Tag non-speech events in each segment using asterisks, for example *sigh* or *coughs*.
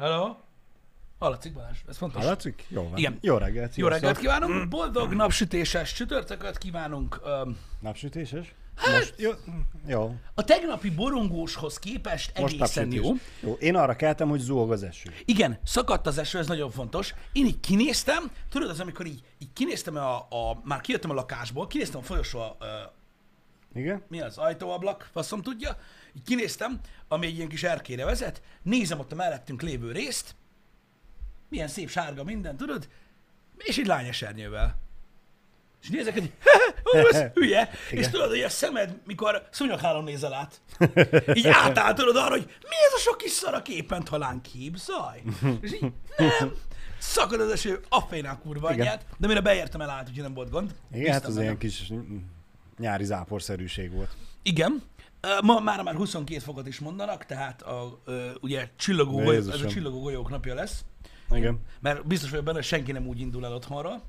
Hello? Hallatszik Balázs, ez fontos. Hallatszik? Jó van. Igen. Jó reggelt, Jó reggelt kívánunk, boldog napsütéses csütörtököt kívánunk. Napsütéses? Hát- Most, jó, jó. A tegnapi borongóshoz képest egészen jó. jó. Én arra keltem, hogy zúg az eső. Igen, szakadt az eső, ez nagyon fontos. Én így kinéztem, tudod, az amikor így, így kinéztem a, a, már kijöttem a lakásból, kinéztem a folyosó, a, Igen? mi az, ajtóablak, faszom tudja, így kinéztem, ami egy ilyen kis erkére vezet, nézem ott a mellettünk lévő részt, milyen szép sárga minden, tudod, és egy lányesernyővel. És nézek, hogy *laughs* ó, ez *laughs* hülye, és Igen. tudod, hogy a szemed, mikor szúnyoghálón nézel át, *laughs* így átáll, tudod arra, hogy mi ez a sok kis szar a képen, talán képzaj? És így, nem, szakad az eső, a kurva anyját, de mire beértem el át, úgyhogy nem volt gond. Igen, hát az benne. ilyen kis nyári záporszerűség volt. Igen. Ma már már 22 fokot is mondanak, tehát a, ugye csillagó golyó, ez a csillagó golyók napja lesz, Igen. mert biztos vagyok benne, hogy senki nem úgy indul el otthonról.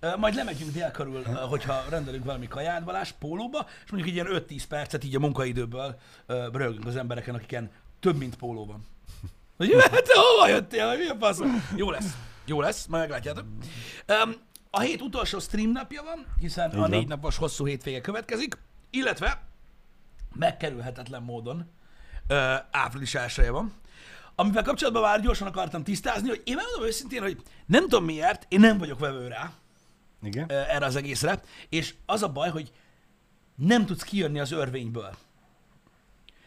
Ö, Majd lemegyünk dél körül, hogyha rendelünk valami kaját, Balázs, pólóba, és mondjuk egy ilyen 5-10 percet így a munkaidőből röhögünk az embereken, akiken több, mint póló van. Hogy hát te hova jöttél, mi a fasz? Jó lesz. Jó lesz, majd meglátjátok. Um, a hét utolsó stream napja van, hiszen a van. négy napos hosszú hétvége következik, illetve megkerülhetetlen módon ö, április 1 van, amivel kapcsolatban már gyorsan akartam tisztázni, hogy én megmondom őszintén, hogy nem tudom miért, én nem vagyok vevő rá Igen? ö, erre az egészre, és az a baj, hogy nem tudsz kijönni az örvényből.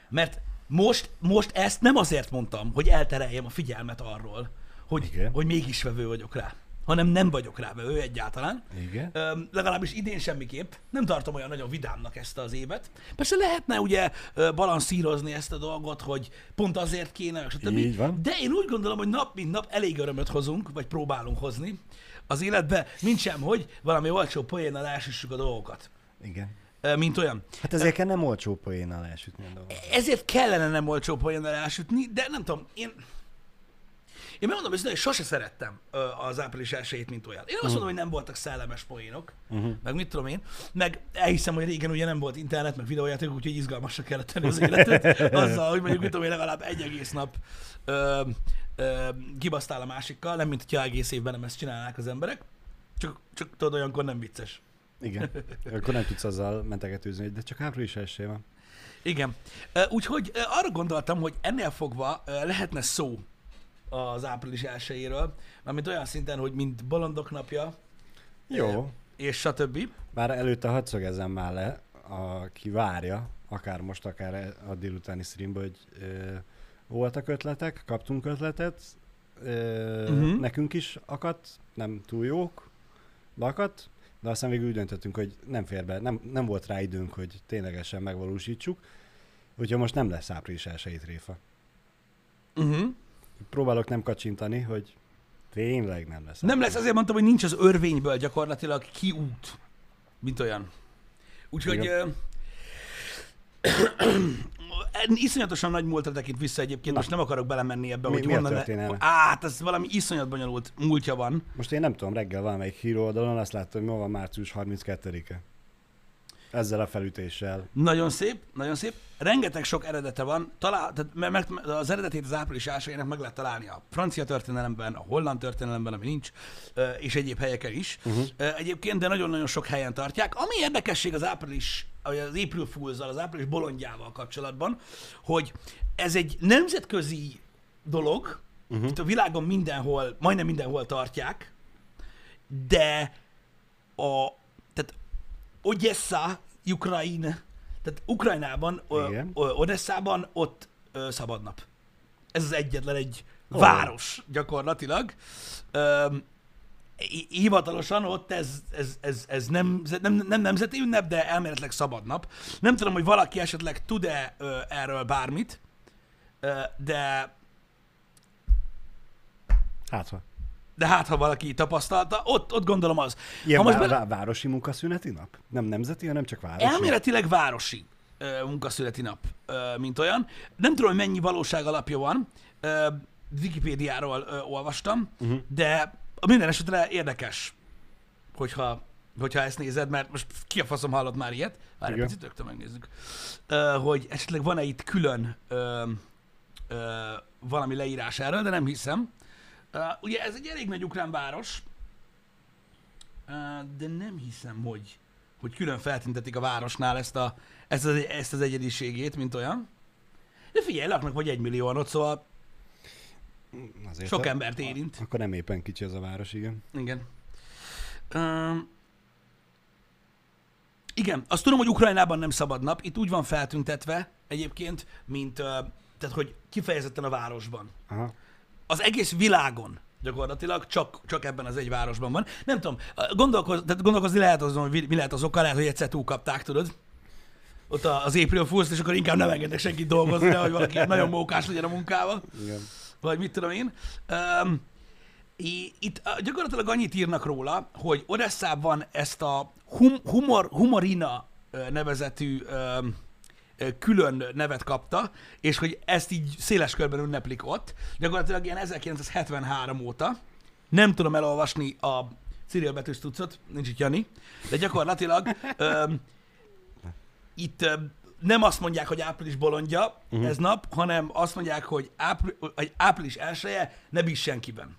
Mert most, most ezt nem azért mondtam, hogy eltereljem a figyelmet arról, hogy, Igen. hogy mégis vevő vagyok rá, hanem nem vagyok rá vevő egyáltalán. Igen? Öm, legalábbis idén semmiképp. Nem tartom olyan nagyon vidámnak ezt az évet. Persze lehetne ugye balanszírozni ezt a dolgot, hogy pont azért kéne, stb. Így van. De én úgy gondolom, hogy nap mint nap elég örömöt hozunk, vagy próbálunk hozni az életbe, mint sem, hogy valami olcsó poénnal elsüssük a dolgokat. Igen. Mint olyan. Hát ezért kell nem olcsó poénnal elsütni a dolgot. Ezért kellene nem olcsó poénnal elsütni, de nem tudom, én... Én megmondom őszintén, hogy sose szerettem az április elsőjét, mint olyan. Én nem azt mondom, hogy nem voltak szellemes poénok, uh-huh. meg mit tudom én, meg elhiszem, hogy régen ugye nem volt internet, meg videójáték, úgyhogy izgalmasra kellett tenni az életet, *laughs* azzal, hogy mondjuk mit tudom én, legalább egy egész nap ö, ö, kibasztál a másikkal, nem mint hogyha egész évben nem ezt csinálnák az emberek, csak, csak tudod, olyankor nem vicces. Igen. Akkor nem tudsz azzal mentegetőzni, de csak április elsője van. Igen. Úgyhogy arra gondoltam, hogy ennél fogva lehetne szó az április elsőjéről, mármint olyan szinten, hogy mint bolondok napja, Jó. és stb. Bár előtte hadd szögezzem már le, aki várja, akár most, akár a délutáni streamben, hogy ö, voltak ötletek, kaptunk ötletet, ö, uh-huh. nekünk is akadt, nem túl jók, de akadt, de aztán végül úgy döntöttünk, hogy nem fér be, nem, nem volt rá időnk, hogy ténylegesen megvalósítsuk, úgyhogy most nem lesz április 1 tréfa. Uh-huh. Próbálok nem kacsintani, hogy tényleg nem lesz. Nem lesz, azért mondtam, hogy nincs az örvényből gyakorlatilag kiút, mint olyan. Úgyhogy *coughs* iszonyatosan nagy múltra tekint vissza egyébként, Na. most nem akarok belemenni ebbe, Mi- hogy mi honnan... történelme? Át, ez valami iszonyat bonyolult múltja van. Most én nem tudom, reggel valamelyik híroldalon azt láttam, hogy ma van március 32-e. Ezzel a felütéssel. Nagyon szép, nagyon szép. Rengeteg sok eredete van. Talál, tehát, mert az eredetét az április elsőjének meg lehet találni a francia történelemben, a holland történelemben, ami nincs, és egyéb helyeken is. Uh-huh. Egyébként, de nagyon-nagyon sok helyen tartják. Ami érdekesség az április, az April fools az április bolondjával kapcsolatban, hogy ez egy nemzetközi dolog, uh-huh. itt a világon mindenhol, majdnem mindenhol tartják, de a, Odessa, Ukrajna, tehát Ukrajnában, ö, Igen. ö, Odesszában ott ö, szabadnap. Ez az egyetlen egy Ó. város gyakorlatilag. Hi- hivatalosan ott ez, ez, ez, ez nem, nem, nem nemzeti ünnep, de elméletileg szabadnap. Nem tudom, hogy valaki esetleg tud-e ö, erről bármit, ö, de Hát. De hát, ha valaki tapasztalta, ott, ott gondolom az. Ilyen ha most vá- bele- városi munkaszüneti nap? Nem nemzeti, hanem csak városi? Elméletileg városi ö, munkaszületi nap, ö, mint olyan. Nem tudom, hogy mennyi valóság alapja van. Ö, Wikipédiáról ö, olvastam, uh-huh. de minden esetre érdekes, hogyha, hogyha ezt nézed, mert most ki a faszom hallott már ilyet. Várj, egy picit rögtön megnézzük. Ö, hogy esetleg van-e itt külön ö, ö, valami leírás erről, de nem hiszem. Ö, ugye ez egy elég nagy ukrán város, ö, de nem hiszem, hogy, hogy külön feltüntetik a városnál ezt, a, ezt, az, ezt az egyediségét, mint olyan. De figyelj, laknak vagy egy millióan ott, szóval Azért sok a- embert érint. Akkor nem éppen kicsi ez a város, igen. Igen. Um, igen, azt tudom, hogy Ukrajnában nem szabad nap. Itt úgy van feltüntetve egyébként, mint, uh, tehát hogy kifejezetten a városban. Aha. Az egész világon gyakorlatilag csak, csak ebben az egy városban van. Nem tudom, gondolkoz, tehát gondolkozni lehet azon, hogy mi lehet az oka, lehet, hogy egyszer túlkapták, tudod? Ott az April Fools, és akkor inkább nem engednek senkit dolgozni, hogy valaki nagyon mókás legyen a munkával igen. vagy mit tudom én. Um, itt gyakorlatilag annyit írnak róla, hogy Odesszában ezt a hum, humor, humorina nevezetű um, külön nevet kapta, és hogy ezt így széles körben ünneplik ott. Gyakorlatilag ilyen 1973 óta. Nem tudom elolvasni a Cyril betűs tucot, nincs itt Jani, de gyakorlatilag um, itt öm, nem azt mondják, hogy április bolondja uh-huh. ez nap, hanem azt mondják, hogy, ápri, hogy április elsője ne bíz senkiben.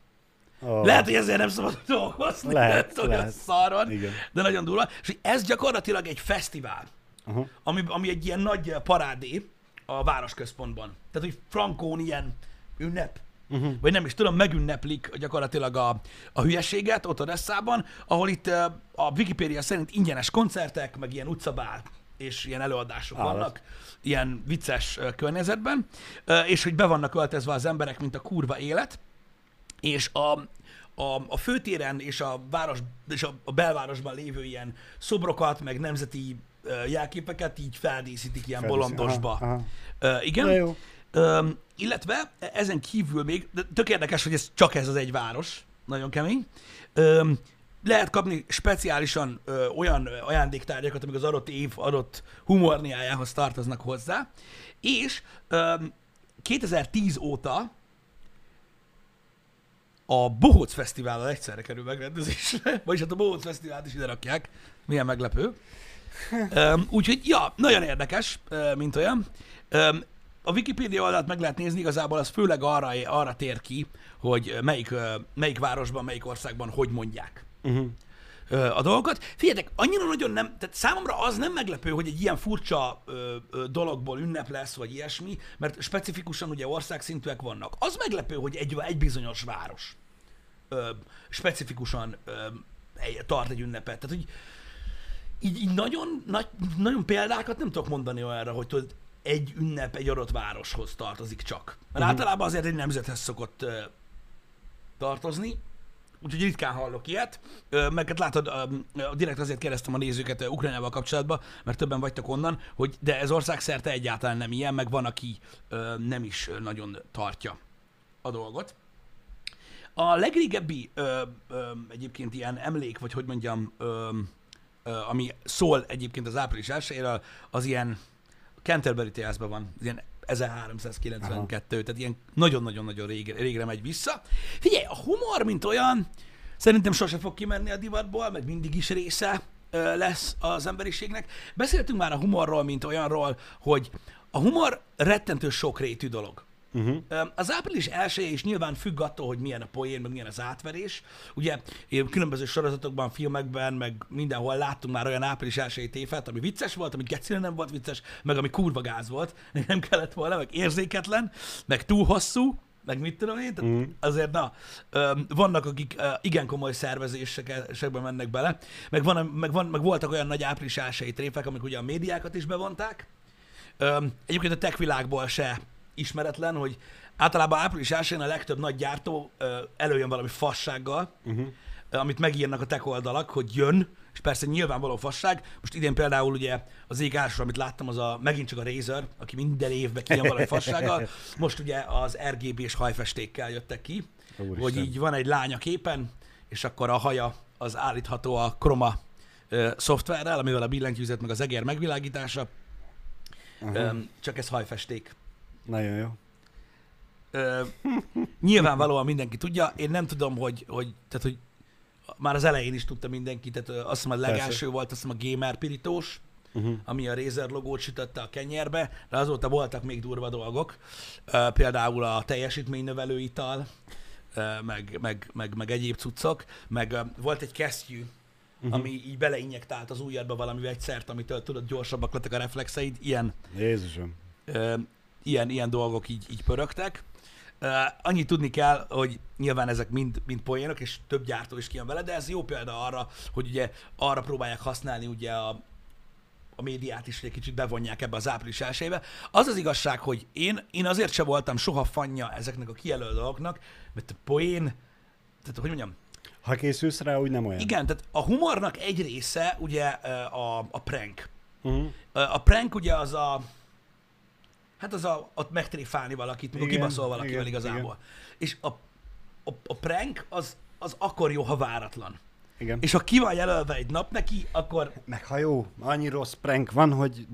Oh. Lehet, hogy ezért nem szabad dolgozni. Lehet, lehet. ez szar van, Igen. de nagyon durva. És ez gyakorlatilag egy fesztivál, Aha. ami, ami egy ilyen nagy parádé a városközpontban. Tehát, hogy frankón ilyen ünnep, uh-huh. vagy nem is tudom, megünneplik gyakorlatilag a, a hülyeséget ott Odesszában, ahol itt ö, a Wikipédia szerint ingyenes koncertek, meg ilyen utcabál és ilyen előadások Állat. vannak, ilyen vicces ö, környezetben, ö, és hogy be vannak öltözve az emberek, mint a kurva élet, és a, a, a főtéren és a város és a, a belvárosban lévő ilyen szobrokat, meg nemzeti jelképeket így feldíszítik ilyen Feldíszít- bolondosba. aha, aha. Ö, igen. De jó. Öm, illetve ezen kívül még, de tök érdekes, hogy ez csak ez az egy város, nagyon kemény. Öm, lehet kapni speciálisan ö, olyan ö, ajándéktárgyakat, amik az adott év adott humorniájához tartoznak hozzá, és öm, 2010 óta a Bohóc Fesztivállal egyszerre kerül megrendezésre, vagyis hát a Bohóc Fesztivált is ide rakják, milyen meglepő. Um, úgyhogy, ja, nagyon érdekes, mint olyan. Um, a Wikipédia oldalt meg lehet nézni, igazából az főleg arra, arra tér ki, hogy melyik, melyik városban, melyik országban hogy mondják Uh-huh. a dolgokat. Figyeljetek, annyira nagyon nem, tehát számomra az nem meglepő, hogy egy ilyen furcsa ö, ö, dologból ünnep lesz, vagy ilyesmi, mert specifikusan ugye országszintűek vannak. Az meglepő, hogy egy, egy bizonyos város ö, specifikusan ö, tart egy ünnepet. Tehát, hogy így, így nagyon, nagy, nagyon példákat nem tudok mondani olyanra, hogy tudod, egy ünnep egy adott városhoz tartozik csak. Mert uh-huh. általában azért egy nemzethez szokott ö, tartozni, úgyhogy ritkán hallok ilyet. Ö, Meg hát látod, ö, ö, direkt azért kérdeztem a nézőket ö, Ukrajnával kapcsolatban, mert többen vagytok onnan, hogy de ez országszerte egyáltalán nem ilyen, meg van, aki ö, nem is nagyon tartja a dolgot. A legrégebbi ö, ö, egyébként ilyen emlék, vagy hogy mondjam, ö, ami szól egyébként az április 1 az ilyen Canterbury Tales-ben van, ilyen 1392, tehát ilyen nagyon-nagyon-nagyon régre, régre megy vissza. Figyelj, a humor, mint olyan, szerintem sose fog kimenni a divatból, meg mindig is része lesz az emberiségnek. Beszéltünk már a humorról, mint olyanról, hogy a humor rettentő sokrétű dolog. Uh-huh. Az április elsője is nyilván függ attól, hogy milyen a poén, meg milyen az átverés. Ugye különböző sorozatokban, filmekben, meg mindenhol láttunk már olyan április elsői téfet, ami vicces volt, ami gecire nem volt vicces, meg ami kurva gáz volt, *laughs* nem kellett volna, meg érzéketlen, meg túl hosszú, meg mit tudom én, tehát Mhm. azért na, vannak, akik igen komoly szervezésekbe mennek bele, meg, van, meg, van, meg voltak olyan nagy április elsői tréfek, amik ugye a médiákat is bevonták, egyébként a tech világból se ismeretlen, hogy általában április 1 a legtöbb nagy gyártó ö, előjön valami fassággal, Uh-huh. ö, amit megírnak a tech oldalak, hogy jön, és persze nyilvánvaló fasság. Most idén például ugye az ég első, amit láttam, az a, megint csak a Razer, aki minden évben kijön valami fassággal. *laughs* Most ugye az RGB és hajfestékkel jöttek ki, Úristen. hogy így van egy lánya képen, és akkor a haja az állítható a Chroma ö, szoftverrel, amivel a billentyűzet meg az egér megvilágítása. Aha. Öm, csak ez hajfesték. Nagyon jó. Ö, nyilvánvalóan mindenki tudja. Én nem tudom, hogy, hogy, tehát, hogy már az elején is tudta mindenki, tehát azt hiszem a legelső Persze. volt, azt hiszem a gamer pirítós, uh-huh. ami a Razer logót sütötte a kenyérbe, de azóta voltak még durva dolgok, uh, például a teljesítménynövelő ital, uh, meg, meg, meg, meg egyéb cuccok, meg uh, volt egy kesztyű, uh-huh. ami így beleinjektált az ujjadba valami vegyszert, amitől tudod, gyorsabbak lettek a reflexeid, ilyen, Jézusom. Ilyen, ilyen dolgok így, így pörögtek. Uh, annyit tudni kell, hogy nyilván ezek mind, mind poénok, és több gyártó is kijön vele, de ez jó példa arra, hogy ugye arra próbálják használni ugye a, a médiát is, egy kicsit bevonják ebbe az április elsőbe. Az az igazság, hogy én, én azért se voltam soha fanja ezeknek a kijelölt dolgoknak, mert a poén, tehát hogy mondjam, Ha készülsz rá, úgy nem olyan. igen, tehát a humornak egy része ugye a, a prank. Uh-huh. A prank ugye az a, hát az a, ott megtréfálni valakit, Igen, kibaszol valakivel igen, igazából. És a, a, a prank az, az akkor jó, ha váratlan. Igen. És ha ki van jelölve egy nap neki, akkor Meg ha jó, annyi rossz prank van, hogy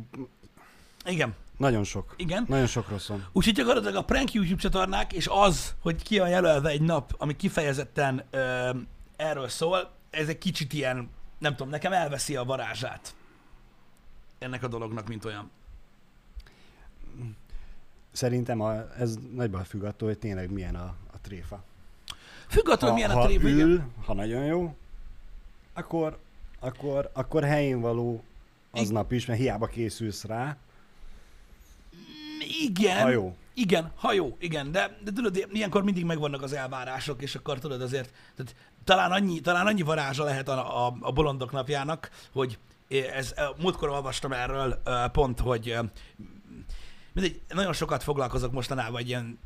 igen, nagyon sok. igen. Nagyon sok rossz van. Úgyhogy gyakorlatilag a prank YouTube csatornák, és az, hogy ki van jelölve egy nap, ami kifejezetten ö, erről szól, ez egy kicsit ilyen, nem tudom, nekem elveszi a varázsát ennek a dolognak, mint olyan. Szerintem a, ez nagyban függ attól, hogy tényleg milyen a, a tréfa. Függ attól, hogy milyen ha a tréfa, igen. ül, ha nagyon jó, akkor, akkor, akkor helyén való aznap is, mert hiába készülsz rá, Igen. ha jó. Igen, ha jó, igen, de, de tudod, ilyenkor mindig megvannak az elvárások, és akkor tudod azért, tehát talán annyi, talán annyi varázsa lehet a, a, a bolondok napjának, hogy ez, múltkor olvastam erről pont, hogy mindegy, nagyon sokat foglalkozok mostanában egy ilyen,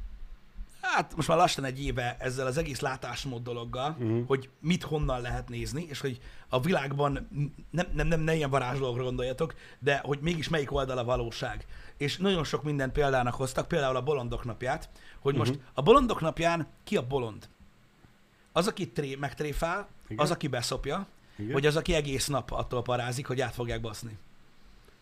hát most már lassan egy éve ezzel az egész látásmód dologgal, uh-huh. hogy mit honnan lehet nézni, és hogy a világban nem, nem, nem, ne ilyen varázslókra gondoljatok, de hogy mégis melyik oldal a valóság. És nagyon sok mindent példának hoztak, például a bolondok napját, hogy most Mhm. a bolondok napján ki a bolond? Az, aki tré, megtréfál, Igen. az, aki beszopja, Igen. vagy az, aki egész nap attól parázik, hogy át fogják baszni.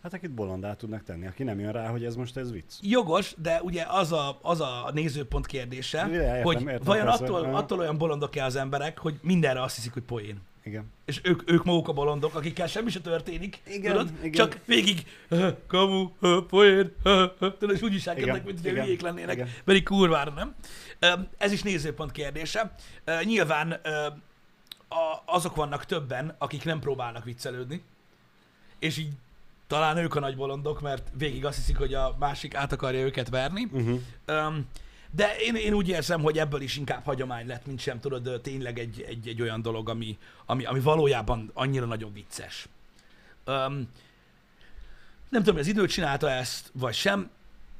Hát akit bolondá tudnak tenni, aki nem jön rá, hogy ez most ez vicc. Jogos, de ugye az a, az a nézőpont kérdése, Ja, értem, hogy értem, vajon persze. attól, attól olyan bolondok-e az emberek, hogy mindenre azt hiszik, hogy poén. Igen. És ők, ők maguk a bolondok, akikkel semmi se történik, Igen, tudod? igen. Csak végig, "Ö, kamu, poén, ö, ö", tudod, és úgy viselkednek, Igen, mint hogy hülyék lennének, igen. pedig kurvára nem. Ez is nézőpont kérdése. Nyilván azok vannak többen, akik nem próbálnak viccelődni, és így talán ők a nagy bolondok, mert végig azt hiszik, hogy a másik át akarja őket verni. Uh-huh. Um, de én, én úgy érzem, hogy ebből is inkább hagyomány lett, mint sem tudod, tényleg egy, egy, egy olyan dolog, ami, ami, ami valójában annyira nagyon vicces. Um, nem tudom, hogy az idő csinálta ezt, vagy sem,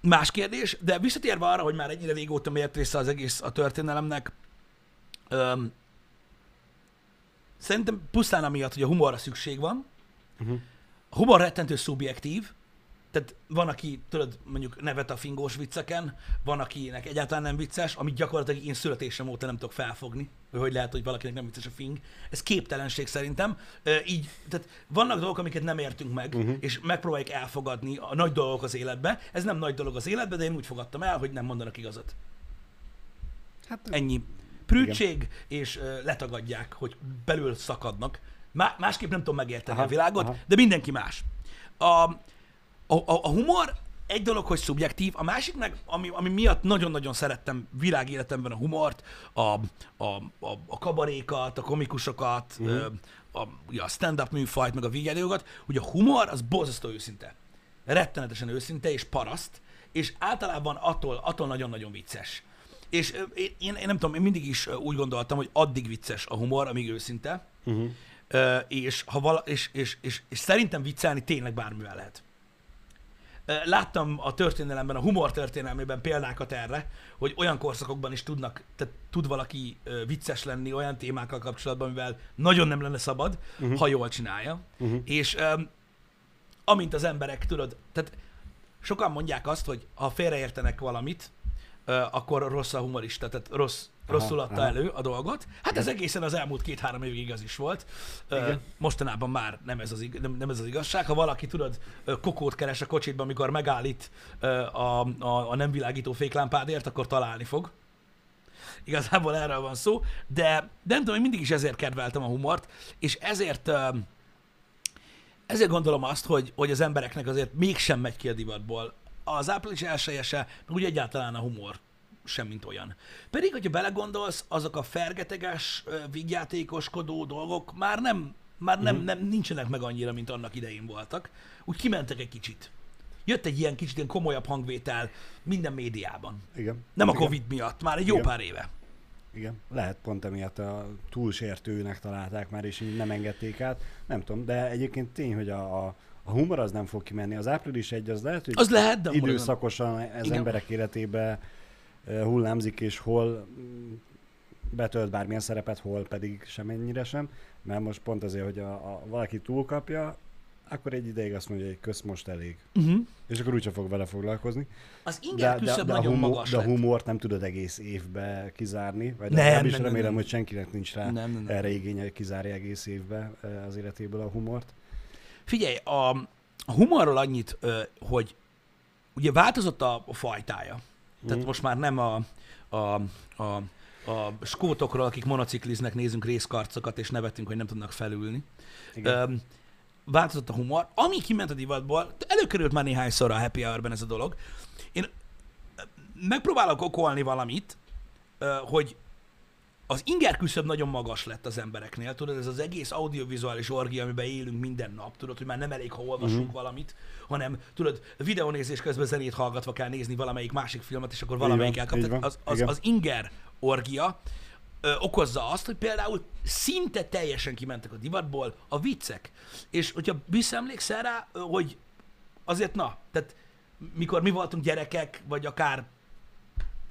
más kérdés, de visszatérve arra, hogy már ennyire régóta miért része az egész a történelemnek, um, szerintem pusztán amiatt, hogy a humorra szükség van, Uh-huh. A humor rettentő szubjektív, tehát van, aki, tudod, mondjuk nevet a fingós vicceken, van, akinek egyáltalán nem vicces, amit gyakorlatilag én születésem óta nem tudok felfogni, hogy hogy lehet, hogy valakinek nem vicces a fing. Ez képtelenség szerintem. Így, tehát vannak dolgok, amiket nem értünk meg, uh-huh. és megpróbáljuk elfogadni a nagy dolgok az életbe. Ez nem nagy dolog az életbe, de én úgy fogadtam el, hogy nem mondanak igazat. Hát Ennyi. Prűtség, és letagadják, hogy belül szakadnak. Má- másképp nem tudom megérteni Aha, a világot, aha. de mindenki más. A, a, a, a humor egy dolog, hogy szubjektív, a másik meg, ami, ami miatt nagyon-nagyon szerettem világéletemben a humort, a, a, a, a kabarékat, a komikusokat, uh-huh. a, a stand-up műfajt, meg a videókat, hogy a humor az borzasztó őszinte. Rettenetesen őszinte és paraszt, és általában attól, attól nagyon-nagyon vicces. És én, én, nem tudom, én mindig is úgy gondoltam, hogy addig vicces a humor, amíg őszinte, Uh-huh. És, ha vala, és, és, és, és szerintem viccelni tényleg bármivel lehet. Láttam a történelemben, a humor történelmében példákat erre, hogy olyan korszakokban is tudnak, tehát tud valaki vicces lenni olyan témákkal kapcsolatban, amivel nagyon nem lenne szabad, uh-huh. ha jól csinálja. Uh-huh. És um, amint az emberek, tudod, tehát sokan mondják azt, hogy ha félreértenek valamit, uh, akkor rossz a humorista, tehát rossz, rosszul adta aha. elő a dolgot. Hát ez egészen az elmúlt két-három évig igaz is volt. Igen. mostanában már nem ez, az, ig- nem, nem ez az igazság. Ha valaki, tudod, kokót keres a kocsitban, amikor megállít a, a, a nem világító féklámpádért, akkor találni fog. Igazából erről van szó, de, de nem tudom, én mindig is ezért kedveltem a humort, és ezért ezért gondolom azt, hogy, hogy az embereknek azért mégsem megy ki a divatból. Az április elsőjese, meg úgy egyáltalán a humor sem mint olyan. Pedig, hogyha belegondolsz, azok a fergeteges, ö, vígjátékoskodó dolgok már nem, már nem, Mhm. nem nincsenek meg annyira, mint annak idején voltak. Úgy kimentek egy kicsit. Jött egy ilyen kicsit ilyen komolyabb hangvétel minden médiában. Igen. Nem a. Covid miatt, már egy jó Igen. pár éve. Igen, lehet pont emiatt a túlsértőnek találták már, és így nem engedték át. Nem tudom, de egyébként tény, hogy a, a, a humor az nem fog kimenni. Az április egy az lehet, hogy Az lehet, de időszakosan ez Igen. emberek életébe hullámzik, és hol mm, betölt bármilyen szerepet, hol pedig semennyire sem. Mert most pont azért, hogy a, a, valaki túlkapja, akkor egy ideig azt mondja, hogy kösz most elég. Uh-huh. És akkor úgyse fog vele foglalkozni. Az inger küszöb a, nagyon humor, magas de a lett. humort nem tudod egész évbe kizárni, vagy Nem, nem, is nem, remélem, nem. hogy senkinek nincs rá Nem, nem, nem. erre igénye, hogy kizárja egész évbe az életéből a humort. Figyelj, a, a humorról annyit, hogy ugye változott a, a fajtája. Tehát most már nem a, a, a, a skótokról, akik monocikliznek, nézünk részkarcokat, és nevetünk, hogy nem tudnak felülni. Igen. Öm, változott a humor. Ami kiment a divatból, előkerült már néhányszor a happy hour ez a dolog. Én megpróbálok okolni valamit, hogy az inger küszöb nagyon magas lett az embereknél, tudod, ez az egész audiovizuális orgia, amiben élünk minden nap, tudod, hogy már nem elég, ha olvasunk uh-huh. valamit, hanem tudod, videónézés közben zenét hallgatva kell nézni valamelyik másik filmet, és akkor valamelyik elkap. Az, az, igen. az inger orgia ö, okozza azt, hogy például szinte teljesen kimentek a divatból a viccek. És hogyha visszaemlékszel rá, hogy azért na, tehát mikor mi voltunk gyerekek, vagy akár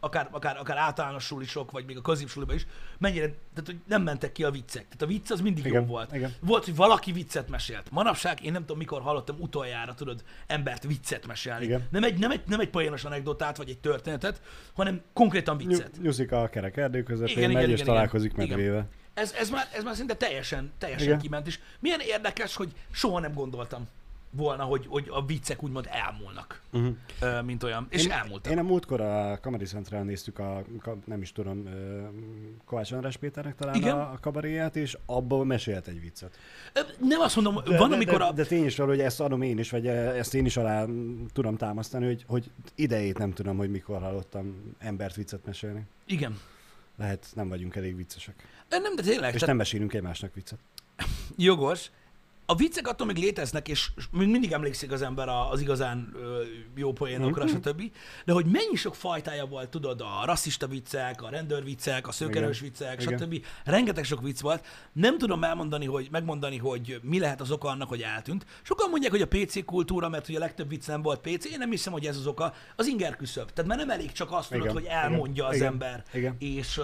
akár, akár, akár általános sulisok, vagy még a középsuliban is, mennyire, tehát hogy nem mentek ki a viccek. Tehát a vicc az mindig Igen, jó volt. igen. Volt, hogy valaki viccet mesélt. Manapság én nem tudom, mikor hallottam utoljára, tudod, embert viccet mesélni. Igen. Nem egy, nem, egy, nem egy poénos anekdotát, vagy egy történetet, hanem konkrétan viccet. Ny- Nyuszik a kerek erdő közepén, Igen, megy igen, és igen, találkozik igen. medvével. Ez, ez, már, ez már szinte teljesen, teljesen Igen. kiment, és milyen érdekes, hogy soha nem gondoltam volna, hogy, hogy a viccek úgymond elmúlnak, Uh-huh. mint olyan. És én, elmúltak. Én a múltkor a Comedy Central néztük a, nem is tudom, Kovács András Péternek talán Igen. a, kabaréját, és abból mesélt egy viccet. Nem azt mondom, De, van, de, amikor de, a... de tény is van, hogy ezt adom én is, vagy ezt én is alá tudom támasztani, hogy, hogy idejét nem tudom, hogy mikor hallottam embert viccet mesélni. Igen. Lehet, nem vagyunk elég viccesek. Nem, de tényleg, És tehát nem mesélünk egymásnak viccet. *laughs* jogos. A viccek attól még léteznek, és még mindig emlékszik az ember az igazán jó poénokra, Mhm. stb. De hogy mennyi sok fajtája volt, tudod, a rasszista viccek, a rendőrviccek, a szőkerős Igen. viccek, Igen. stb. Rengeteg sok vicc volt. Nem tudom elmondani, hogy megmondani, hogy mi lehet az oka annak, hogy eltűnt. Sokan mondják, hogy a PC kultúra, mert hogy a legtöbb vicc nem volt PC. Én nem hiszem, hogy ez az oka. Az inger küszöb. Tehát már nem elég csak azt tudod, Igen. hogy elmondja az Igen. ember. Igen. És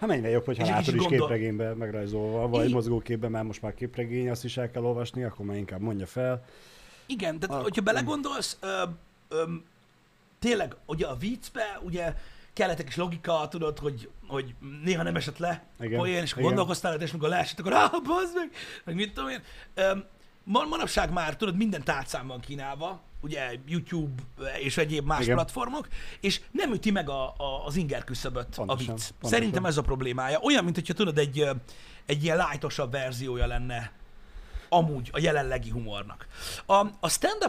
Hát mennyivel jobb, hogyha egy látod is gondol- képregénybe megrajzolva, vagy I- mozgóképben, mert most már képregény, azt is el kell olvasni, akkor már inkább mondja fel. Igen, tehát A- hogyha belegondolsz, ö, ö, tényleg, ugye a viccbe, ugye kellettek is logika, tudod, hogy, hogy néha nem esett le Igen, poén, és akkor gondolkoztál, és mikor leesett, akkor ah, bazd meg, meg mit tudom én. Ö, ma- manapság már, tudod, minden tárcán van kínálva, ugye YouTube és egyéb más Igen. platformok, és nem üti meg a, a, az inger küszöböt a Pontosan, vicc. pontosan. Szerintem ez a problémája. Olyan, mint hogyha tudod, egy, ö, egy ilyen lájtosabb verziója lenne amúgy a jelenlegi humornak. A, a stand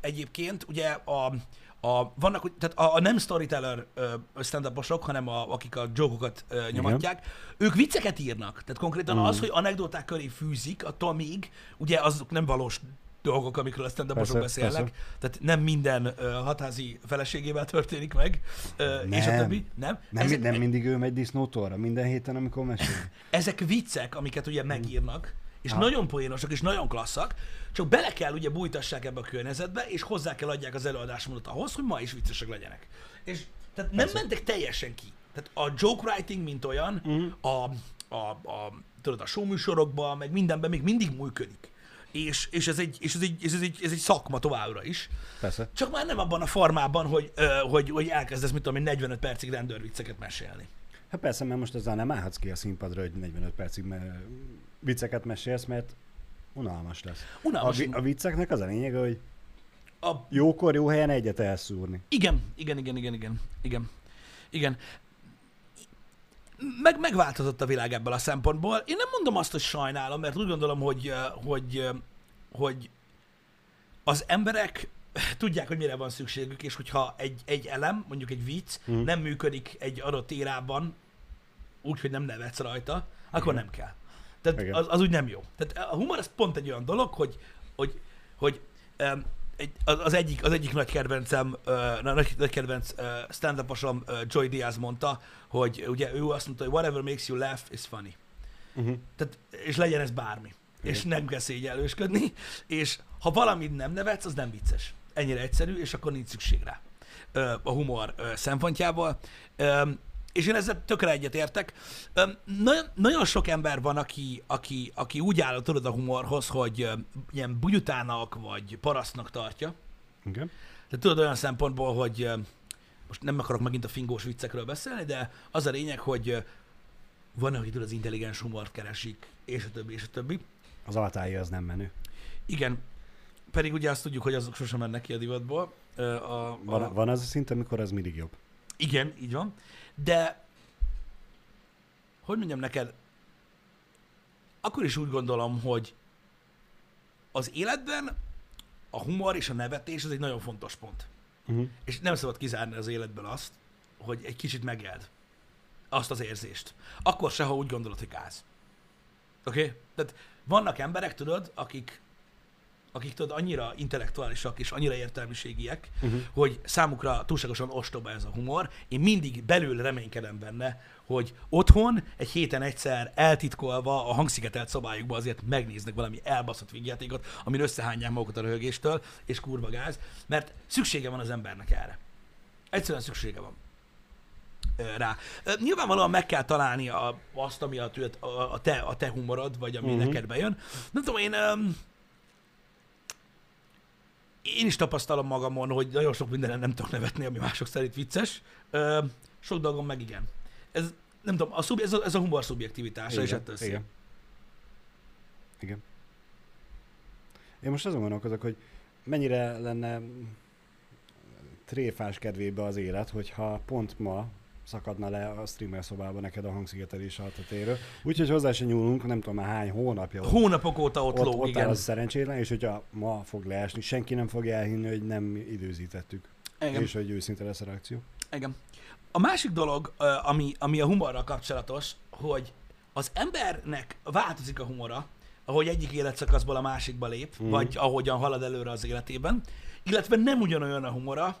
egyébként, ugye a, a, vannak, tehát a, a nem storyteller ö, stand hanem a, akik a jokokat nyomatják, ők vicceket írnak. Tehát konkrétan Mm. az, hogy anekdoták köré fűzik, attól még, ugye azok nem valós dolgok, amikről a stand Persze, beszélnek. persze. Tehát nem minden ö, hatházi feleségével történik meg, ö, és a Nem. többi. Nem? Nem, Ezek- nem mindig ő megy disznótolra, minden héten, amikor mesél. ezek viccek, amiket ugye megírnak, és Ha. nagyon poénosak, és nagyon klasszak, csak bele kell ugye bújtassák ebbe a környezetbe, és hozzá kell adják az előadásmódot ahhoz, hogy ma is viccesek legyenek. És tehát nem Persze. mentek teljesen ki. Tehát a joke writing, mint olyan, Mhm. a, a, a, tudod, a showműsorokban, meg mindenben még mindig működik. És, és, ez, egy, és ez, egy, ez, egy, ez egy szakma továbbra is. Persze. Csak már nem abban a formában, hogy, hogy, hogy elkezdesz, mit tudom én, 45 percig rendőrvicceket mesélni. Hát persze, mert most ezzel nem állhatsz ki a színpadra, hogy 45 percig me- vicceket mesélsz, mert unalmas lesz. A, Unalmas. vi- a vicceknek az a lényege, hogy a, jókor, jó helyen egyet elszúrni. Igen, igen, igen, igen, igen, igen. Igen. Meg, megváltozott a világ ebből a szempontból. Én nem mondom azt, hogy sajnálom, mert úgy gondolom, hogy, hogy, hogy az emberek *laughs* tudják, hogy mire van szükségük, és hogyha egy, egy elem, mondjuk egy vicc Mhm. nem működik egy adott érában, úgy, hogy nem nevetsz rajta, akkor nem kell. Tehát Igen. az, az úgy nem jó. Tehát a humor az pont egy olyan dolog, hogy, hogy, hogy um, egy, az, egyik, az egyik nagy kedvencem, uh, nagy, nagy kedvenc uh, stand uh, Joy Diaz mondta, hogy ugye ő azt mondta, hogy whatever makes you laugh is funny. Uh-huh. Tehát, és legyen ez bármi. Igen. És nem kell szégyellősködni, és ha valamit nem nevetsz, az nem vicces. Ennyire egyszerű, és akkor nincs szükség rá ö, a humor ö, szempontjából. Ö, és én ezzel tökre egyet értek. Nagyon, nagyon sok ember van, aki, aki, aki úgy áll tudod a humorhoz, hogy ilyen bugyutának vagy parasztnak tartja. Igen. De tudod olyan szempontból, hogy most nem akarok megint a fingós viccekről beszélni, de az a lényeg, hogy van, aki tudod, az intelligens humort keresik, és a többi, és a többi. Az altái az nem menő. Igen, pedig ugye azt tudjuk, hogy azok sosem mennek ki a divatból. A, a, Van, van az a szint, amikor az mindig jobb. Igen, így van. De, hogy mondjam neked, akkor is úgy gondolom, hogy az életben a humor és a nevetés az egy nagyon fontos pont. Uh-huh. És nem szabad kizárni az életből azt, hogy egy kicsit megéld azt az érzést. Akkor se, ha úgy gondolod, hogy gáz. Oké? Okay? Tehát vannak emberek, tudod, akik, akik tudod, annyira intellektuálisak és annyira értelmiségiek, Uh-huh. hogy számukra túlságosan ostoba ez a humor. Én mindig belül reménykedem benne, hogy otthon egy héten egyszer eltitkolva a hangszigetelt szobájukba azért megnéznek valami elbaszott vígjátékot, amin összehányják magukat a röhögéstől, és kurva gáz, mert szüksége van az embernek erre. Egyszerűen szüksége van rá. Nyilvánvalóan meg kell találni a, azt, ami a, a, a, te, a te humorod, vagy ami uh-huh. neked bejön. Nem tudom, én... Én is tapasztalom magamon, hogy nagyon sok mindenen nem tudok nevetni, ami mások szerint vicces. Ö, sok dolgom meg igen. Ez, nem tudom, a szub, ez, a, ez a humor szubjektivitása, és ettől szép. igen. Igen. Én most azon gondolkozok, hogy mennyire lenne tréfás kedvébe az élet, hogyha pont ma szakadna le a streamer szobában neked a hangszigetelés altatéről. Úgyhogy hozzá se nyúlunk, nem tudom már hány hónapja Hónapok óta ott, ott, lóg, ott áll igen. az szerencsétlen, és hogyha ma fog leesni, senki nem fogja elhinni, hogy nem időzítettük, igen. és hogy őszinte lesz a reakció. Igen. A másik dolog, ami, ami a humorral kapcsolatos, hogy az embernek változik a humora, ahogy egyik életszakaszból a másikba lép, mm. vagy ahogyan halad előre az életében, illetve nem ugyanolyan a humora,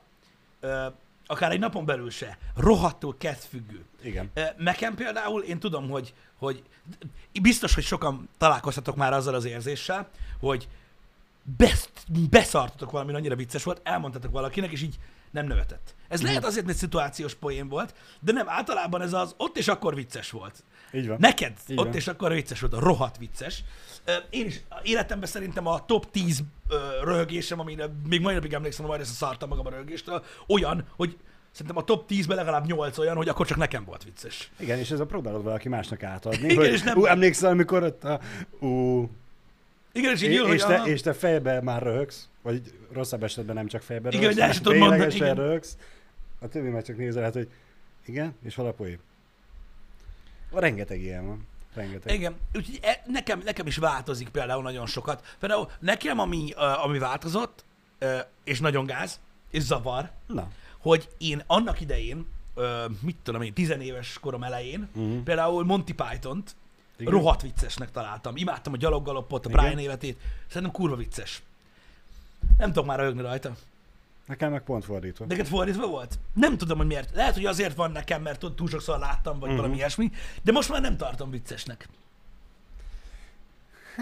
akár egy napon belül se, rohadtul kezdfüggő. Igen. Nekem például, én tudom, hogy, hogy biztos, hogy sokan találkoztatok már azzal az érzéssel, hogy besz, beszartatok valami annyira vicces volt, elmondtatok valakinek, és így nem nevetett. Ez lehet azért, mert szituációs poén volt, de nem, általában ez az ott és akkor vicces volt. Így van. Neked Így ott van. és akkor vicces volt, a rohadt vicces. Én is életemben szerintem a top 10 ö, röhögésem, amire még mai napig emlékszem, hogy ezt szartam magam a röhögéstől, olyan, hogy szerintem a top 10-ben legalább 8 olyan, hogy akkor csak nekem volt vicces. Igen, és ez a próbálod valaki másnak átadni. Igen, hogy, és nem- Ú, emlékszel, amikor ott a... Ú, Igen, és így jön, és, te, aha. és te fejbe már röhögsz, vagy rosszabb esetben nem csak fejbe Igen, röhögsz, hogy mondani, ténylegesen igen. röhögsz. A többi már csak nézel, hát, hogy igen, és hol a poén? Rengeteg ilyen van. Rengeteg. Igen, úgyhogy e- nekem, nekem is változik például nagyon sokat. Például nekem, ami, uh, ami változott, uh, és nagyon gáz, és zavar, Na, hogy én annak idején, uh, mit tudom én, tizenéves korom elején, Mhm. például Monty Python-t Igen. rohadt viccesnek találtam. Imádtam a gyaloggalopot, a Igen. Brian életét. Szerintem kurva vicces. Nem tudok már röhögni rajta. Nekem meg pont fordítva. Neked fordítva volt? Nem tudom, hogy miért. Lehet, hogy azért van nekem, mert túl sokszor láttam, vagy Mhm. valami ilyesmi, de most már nem tartom viccesnek.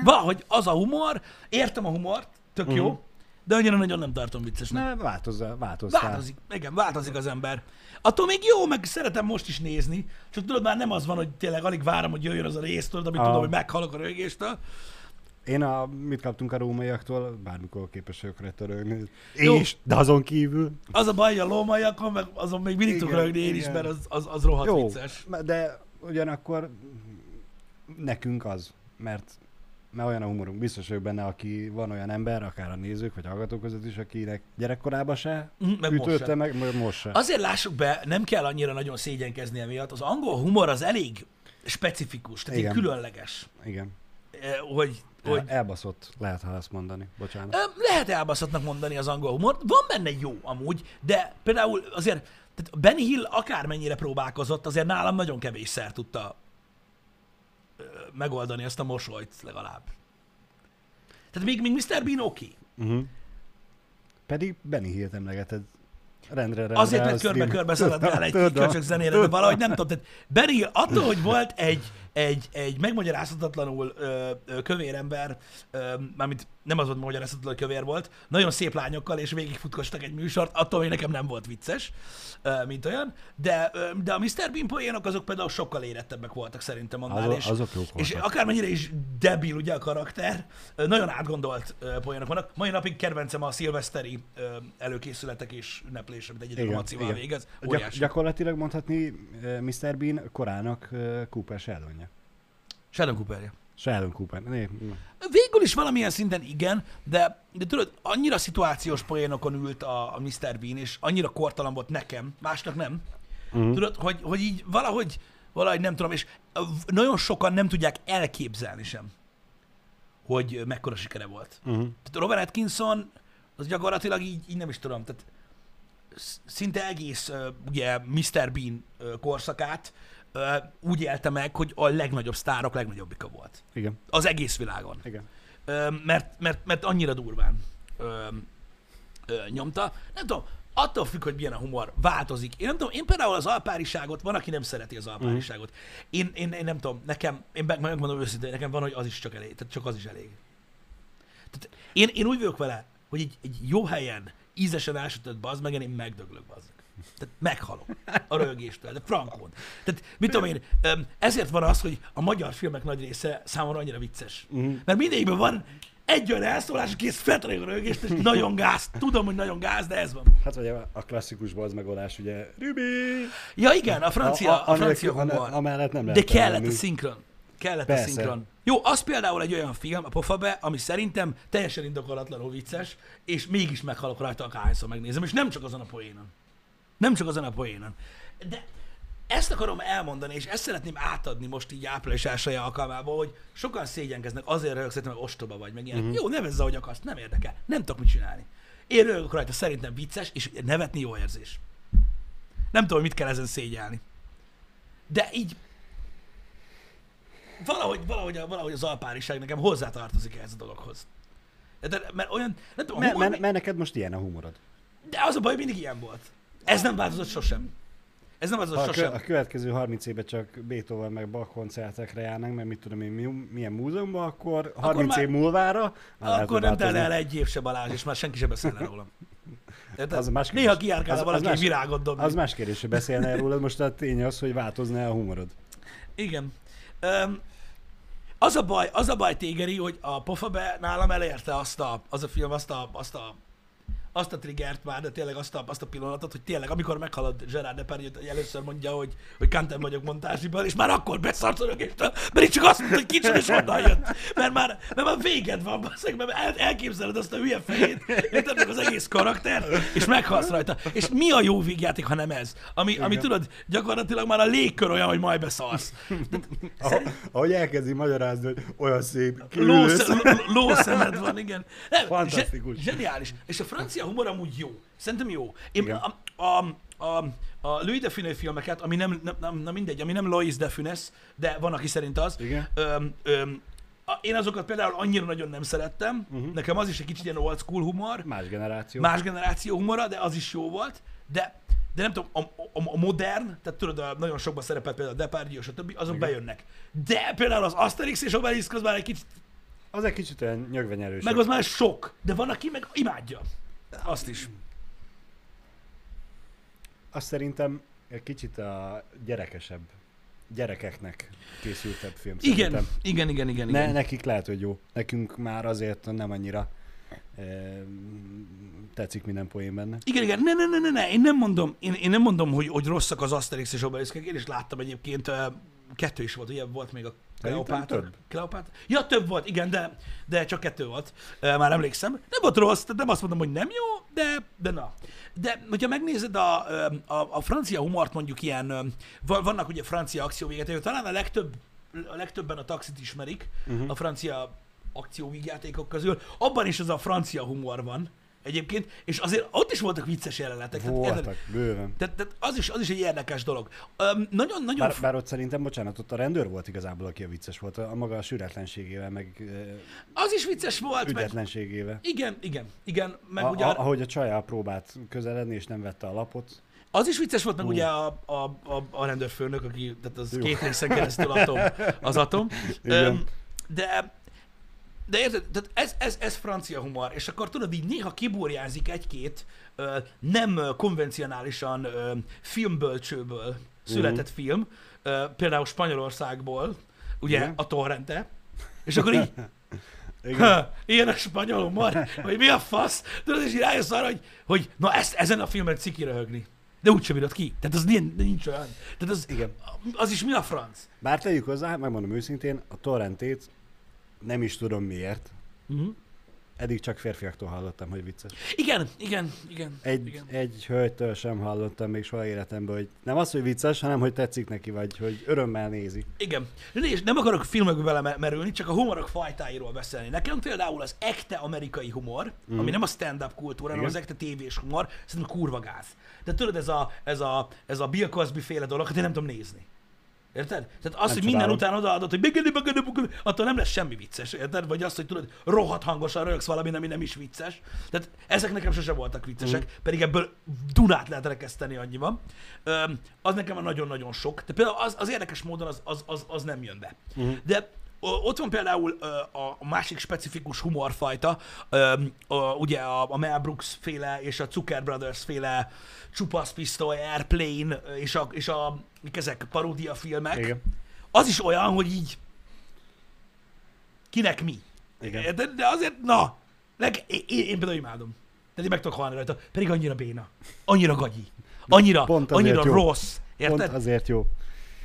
Valahogy az a humor, értem a humort, tök jó, Mhm. de annyira nagyon nem tartom viccesnek. Ne, változza, változtál. Változik, igen, változik az ember. Attól még jó, meg szeretem most is nézni, csak tudod, már nem az van, hogy tényleg alig várom, hogy jöjjön az a rész, tudod, amit Ah. tudom, hogy meghalok a rögéstől. Én a, mit kaptunk a rómaiaktól, bármikor képes vagyok rá törögni. És, de azon kívül. Az a baj, hogy a lómaiakon, meg azon még mindig tudok rögni én is, mert az, az, az rohadt Jó, vicces. de ugyanakkor nekünk az, mert mert olyan a humorunk. Biztos vagyok benne, aki van olyan ember, akár a nézők vagy hallgatók között is, akinek gyerekkorában se Mhm, meg most ütötte sem. meg, meg most se. Azért lássuk be, nem kell annyira nagyon szégyenkezni emiatt. Az angol humor az elég specifikus, tehát Igen. különleges. Igen. Eh, Hogy hogy El, elbaszott, lehet, ha ezt mondani. Bocsánat. Lehet elbaszottnak mondani az angol humort. Van benne jó amúgy, de például azért tehát Ben Hill akármennyire próbálkozott, azért nálam nagyon kevésszer tudta megoldani ezt a mosolyt legalább. Tehát még, még Mr. Bean oké. Okay. Uh-huh. Pedig Benny Hill-t emlegeted. Rendre, rendre. Azért, mert körbe-körbe szaladgál egy köcsög zenére, de valahogy nem tudom. Tehát Ben Hill, attól, hogy volt egy, egy, egy megmagyarázhatatlanul ö, ö, kövér ember, ö, mármint nem az volt magyarázhatatlan, hogy kövér volt, nagyon szép lányokkal, és végigfutkostak egy műsort, attól még nekem nem volt vicces, ö, mint olyan, de, ö, de a Mr. Bean poénok azok például sokkal érettebbek voltak szerintem annál, Azok- és, azok jók és voltak. akármennyire is debil ugye a karakter, ö, nagyon átgondolt ö, poénok vannak. Mai napig kedvencem a szilveszteri ö, előkészületek és ünneplés, amit egyedül a Macival végez. Gyak, gyakorlatilag mondhatni Mr. Bean korának Cooper Sheldonja. Sheldon Cooperja. Sheldon Cooper. Né, Végül is valamilyen szinten igen, de, de tudod, annyira szituációs poénokon ült a, a Mr. Bean, és annyira kortalan volt nekem, másnak nem. Mhm. Tudod, hogy, hogy így valahogy, valahogy nem tudom, és nagyon sokan nem tudják elképzelni sem, hogy mekkora sikere volt. uh-huh. Tehát Robert Atkinson, az gyakorlatilag így, így nem is tudom, tehát sz- szinte egész ugye Mr. Bean korszakát úgy élte meg, hogy a legnagyobb sztárok legnagyobbika volt. Igen, Az egész világon. igen. Mert, mert, mert annyira durván ö, ö, nyomta. Nem tudom, attól függ, hogy milyen a humor, változik. Én nem tudom, én például az alpáriságot, van, aki nem szereti az alpáriságot. Én, én, én nem tudom, nekem, én meg- megmondom őszintén, nekem van, hogy az is csak elég, tehát csak az is elég. Tehát én, én úgy vagyok vele, hogy egy, egy jó helyen ízesen elsütött bazd meg, én megdöglök bazd. Tehát meghalok a rögéstől, de frankon. Tehát mit tudom én, ezért van az, hogy a magyar filmek nagy része számomra annyira vicces. Mhm. Mert mindegyikben van egy olyan elszólás, aki ezt feltalálja a rögést, és nagyon gáz. Tudom, hogy nagyon gáz, de ez van. Hát vagy a, a klasszikus az megoldás, ugye, Rübi! Ja igen, a francia, a, a francia anélkül- humor. Amellett nem De lehet kellett a szinkron. Kellett Persze. a szinkron. Jó, az például egy olyan film, a pofabe, ami szerintem teljesen indokolatlanul vicces, és mégis meghalok rajta, akárhányszor megnézem, és nem csak azon a poénon. Nem csak azon a poénon. De ezt akarom elmondani, és ezt szeretném átadni most így április elsője alkalmából, hogy sokan szégyenkeznek, azért röhögsz, hogy ostoba vagy, meg ilyenek. Mhm. Uh-huh. Jó, nevezze, ahogy akarsz, nem érdekel. Nem tudok mit csinálni. Én röhögök rajta, szerintem vicces, és nevetni jó érzés. Nem tudom, mit kell ezen szégyelni. De így valahogy, valahogy, valahogy az alpáriság nekem hozzátartozik ehhez a dologhoz. De, mert olyan, nem tudom, Mert, humor, mert, mert neked most ilyen a humorod. de az a baj, mindig ilyen volt. Ez nem változott sosem. Ez nem változott a, sosem. a következő 30 évben csak Beethoven meg Bach koncertekre járnánk, mert mit tudom én, mi, milyen múzeumban, akkor 30 már- év múlvára már Akkor nem tel változna. el egy év se Balázs, és már senki se beszél el rólam. Érted? *laughs* Az más kérdés. Néha kiárkál Az- az valaki más- egy virágot dobni. Az más kérdés, hogy beszélne róla, most a tény az, hogy változna a humorod. Igen. Öm, az a baj, az a baj tégeri, hogy a pofabe nálam elérte azt a, az a film, azt a, azt a azt a triggert már, de tényleg azt a, azt a pillanatot, hogy tényleg, amikor meghalad Gerard Depardieu, hogy először mondja, hogy, hogy kantem vagyok montázsiban, és már akkor beszart a rögéstől, mert csak azt mondta, hogy kicsit és honnan jött. Mert már, mert már véged van, basszeg, mert el, elképzeled azt a hülye fejét, érted meg az egész karakter, és meghalsz rajta. És mi a jó vígjáték, ha nem ez? Ami, ami Igen. tudod, gyakorlatilag már a légkör olyan, hogy majd beszarsz. Ahogy, ahogy elkezdi magyarázni, hogy olyan szép, Lószemed van, igen. Nem, Fantasztikus. zse- Zseniális. És a francia humor amúgy jó. Szerintem jó. Én Igen. a, a, a, a Louis de Funès filmeket, ami nem, nem, nem, nem mindegy, ami nem Louis de Funès, de van, aki szerint az. Igen. Öm, öm, a, én azokat például annyira nagyon nem szerettem. Uh-huh. Nekem az is egy kicsit ilyen old school humor. Más generáció. Más generáció humora, de az is jó volt. De, de nem tudom, a, a, a modern, tehát tudod, a, nagyon sokban szerepel például a Depardieu, többi, azok Igen. bejönnek. De például az Asterix és Obelix már egy kicsit Az egy kicsit olyan nyögvenyerős. meg az már sok, de van, aki meg imádja. Azt is. Azt szerintem egy kicsit a gyerekesebb, gyerekeknek készültebb film. Igen, szerintem. igen, igen, igen, Ne, igen. nekik lehet, hogy jó. Nekünk már azért nem annyira e, tetszik minden poén benne. Igen, igen, ne, ne, ne, ne, ne, én nem mondom, én, én nem mondom, hogy, hogy rosszak az Asterix és Obelix, én is láttam egyébként, ö, kettő is volt, ugye volt még a Kleopátra. Kleopátra. Ja, több volt, igen, de, de csak kettő volt, már emlékszem. Nem volt rossz, tehát nem azt mondom, hogy nem jó, de, de na. De hogyha megnézed a, a, a francia humort, mondjuk ilyen, vannak ugye francia akcióvéget, talán a legtöbb, a legtöbben a taxit ismerik, Mhm. a francia akcióvígjátékok közül. Abban is az a francia humor van egyébként, és azért ott is voltak vicces jelenetek. Tehát? Voltak, bőven. tehát, tehát az, is, az is egy érdekes dolog. Öm, nagyon, nagyon... Bár, bár ott szerintem, bocsánat, ott a rendőr volt igazából, aki a vicces volt, a maga a sületlenségével, meg Az is vicces volt, meg... ügyetlenségével. Igen, igen, igen. Meg A, ugye a, ahogy a csajá próbált közeledni, és nem vette a lapot. Az is vicces volt, meg Hú. ugye a, a, a, a rendőrfőnök, aki, tehát az Jó. két részen keresztül atom, az atom. Öm, de, de érted, tehát ez, ez, ez francia humor, és akkor tudod, így néha kiburjázik egy-két ö, nem konvencionálisan ö, filmbölcsőből született film, ö, például Spanyolországból, ugye Igen. a torrente, és akkor így. *laughs* Ha, *laughs* ilyen a spanyol humor, hogy mi a fasz, tudod, és így rájössz arra, hogy, hogy na ezt, ezen a filmen ciki röhögni. De úgysem bírod ki. Tehát az nincs, nincs olyan. Tehát az, Igen. az is mi a franc? Bár tegyük hozzá, megmondom őszintén, a torrentét nem is tudom miért. Uh-huh. Eddig csak férfiaktól hallottam, hogy vicces. Igen, igen, igen. Egy, igen. egy hölgytől sem hallottam még soha életemben, hogy nem az, hogy vicces, hanem hogy tetszik neki, vagy hogy örömmel nézi. Igen. Nézd, nem akarok filmekbe vele me- merülni, csak a humorok fajtáiról beszélni. Nekem például az ekte amerikai humor, mm. ami nem a stand-up kultúra, hanem Igen. az ekte tévés humor, szerintem kurva gáz. De tudod, ez a, ez a, ez a Bill Cosby féle dolog, hát én nem tudom nézni. Érted? Tehát az, Nem hogy minden után odaadod, hogy begedi, begedi, begedi, attól nem lesz semmi vicces, érted? Vagy azt, hogy tudod, rohadt hangosan rögsz valami, ami nem is vicces. Tehát ezek nekem sose voltak viccesek, mm. pedig ebből Dunát lehet rekeszteni, annyi van. Öm, az nekem a nagyon-nagyon sok. De például az, az érdekes módon az, az, az, az nem jön be. Mm. De ott van például a másik specifikus humorfajta, ugye a, Mel Brooks féle és a Zucker Brothers féle Csupasz Pisztoly, Airplane és a, és a mik ezek, paródia filmek. Igen. Az is olyan, hogy így kinek mi. Igen. De, de azért, na, leg, én, én például imádom. De én meg tudok halni rajta. Pedig annyira béna. Annyira gagyi. Annyira, Pont annyira jó. rossz. Pont Érted? azért jó.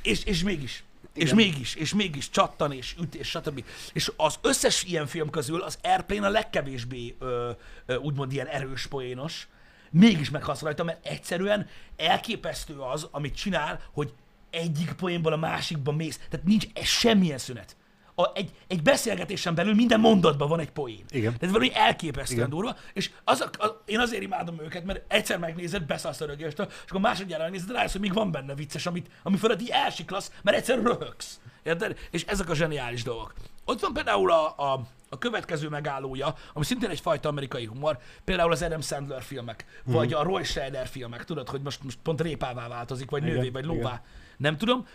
És, és mégis. És Igen. mégis, és mégis csattan, és üt, és stb. És az összes ilyen film közül az Airplane a legkevésbé ö, ö, úgymond ilyen erős poénos. Mégis meghalsz rajta, mert egyszerűen elképesztő az, amit csinál, hogy egyik poénból a másikba mész. Tehát nincs ez semmilyen szünet. A, egy, egy beszélgetésen belül minden mondatban van egy poén. Igen. Tehát valami elképesztően Igen. durva, és az, a, az, én azért imádom őket, mert egyszer megnézed, beszállsz a rögéstől, és akkor másodjára megnézed, rájössz, hogy még van benne vicces, amit, ami fölött így elsiklasz, mert egyszer röhögsz. Érted? És ezek a zseniális dolgok. Ott van például a, a, a következő megállója, ami szintén egyfajta amerikai humor, például az Adam Sandler filmek, Mhm. vagy a Roy Scheider filmek, tudod, hogy most, most pont répává változik, vagy Igen, nővé, vagy lóvá, igen. nem tudom.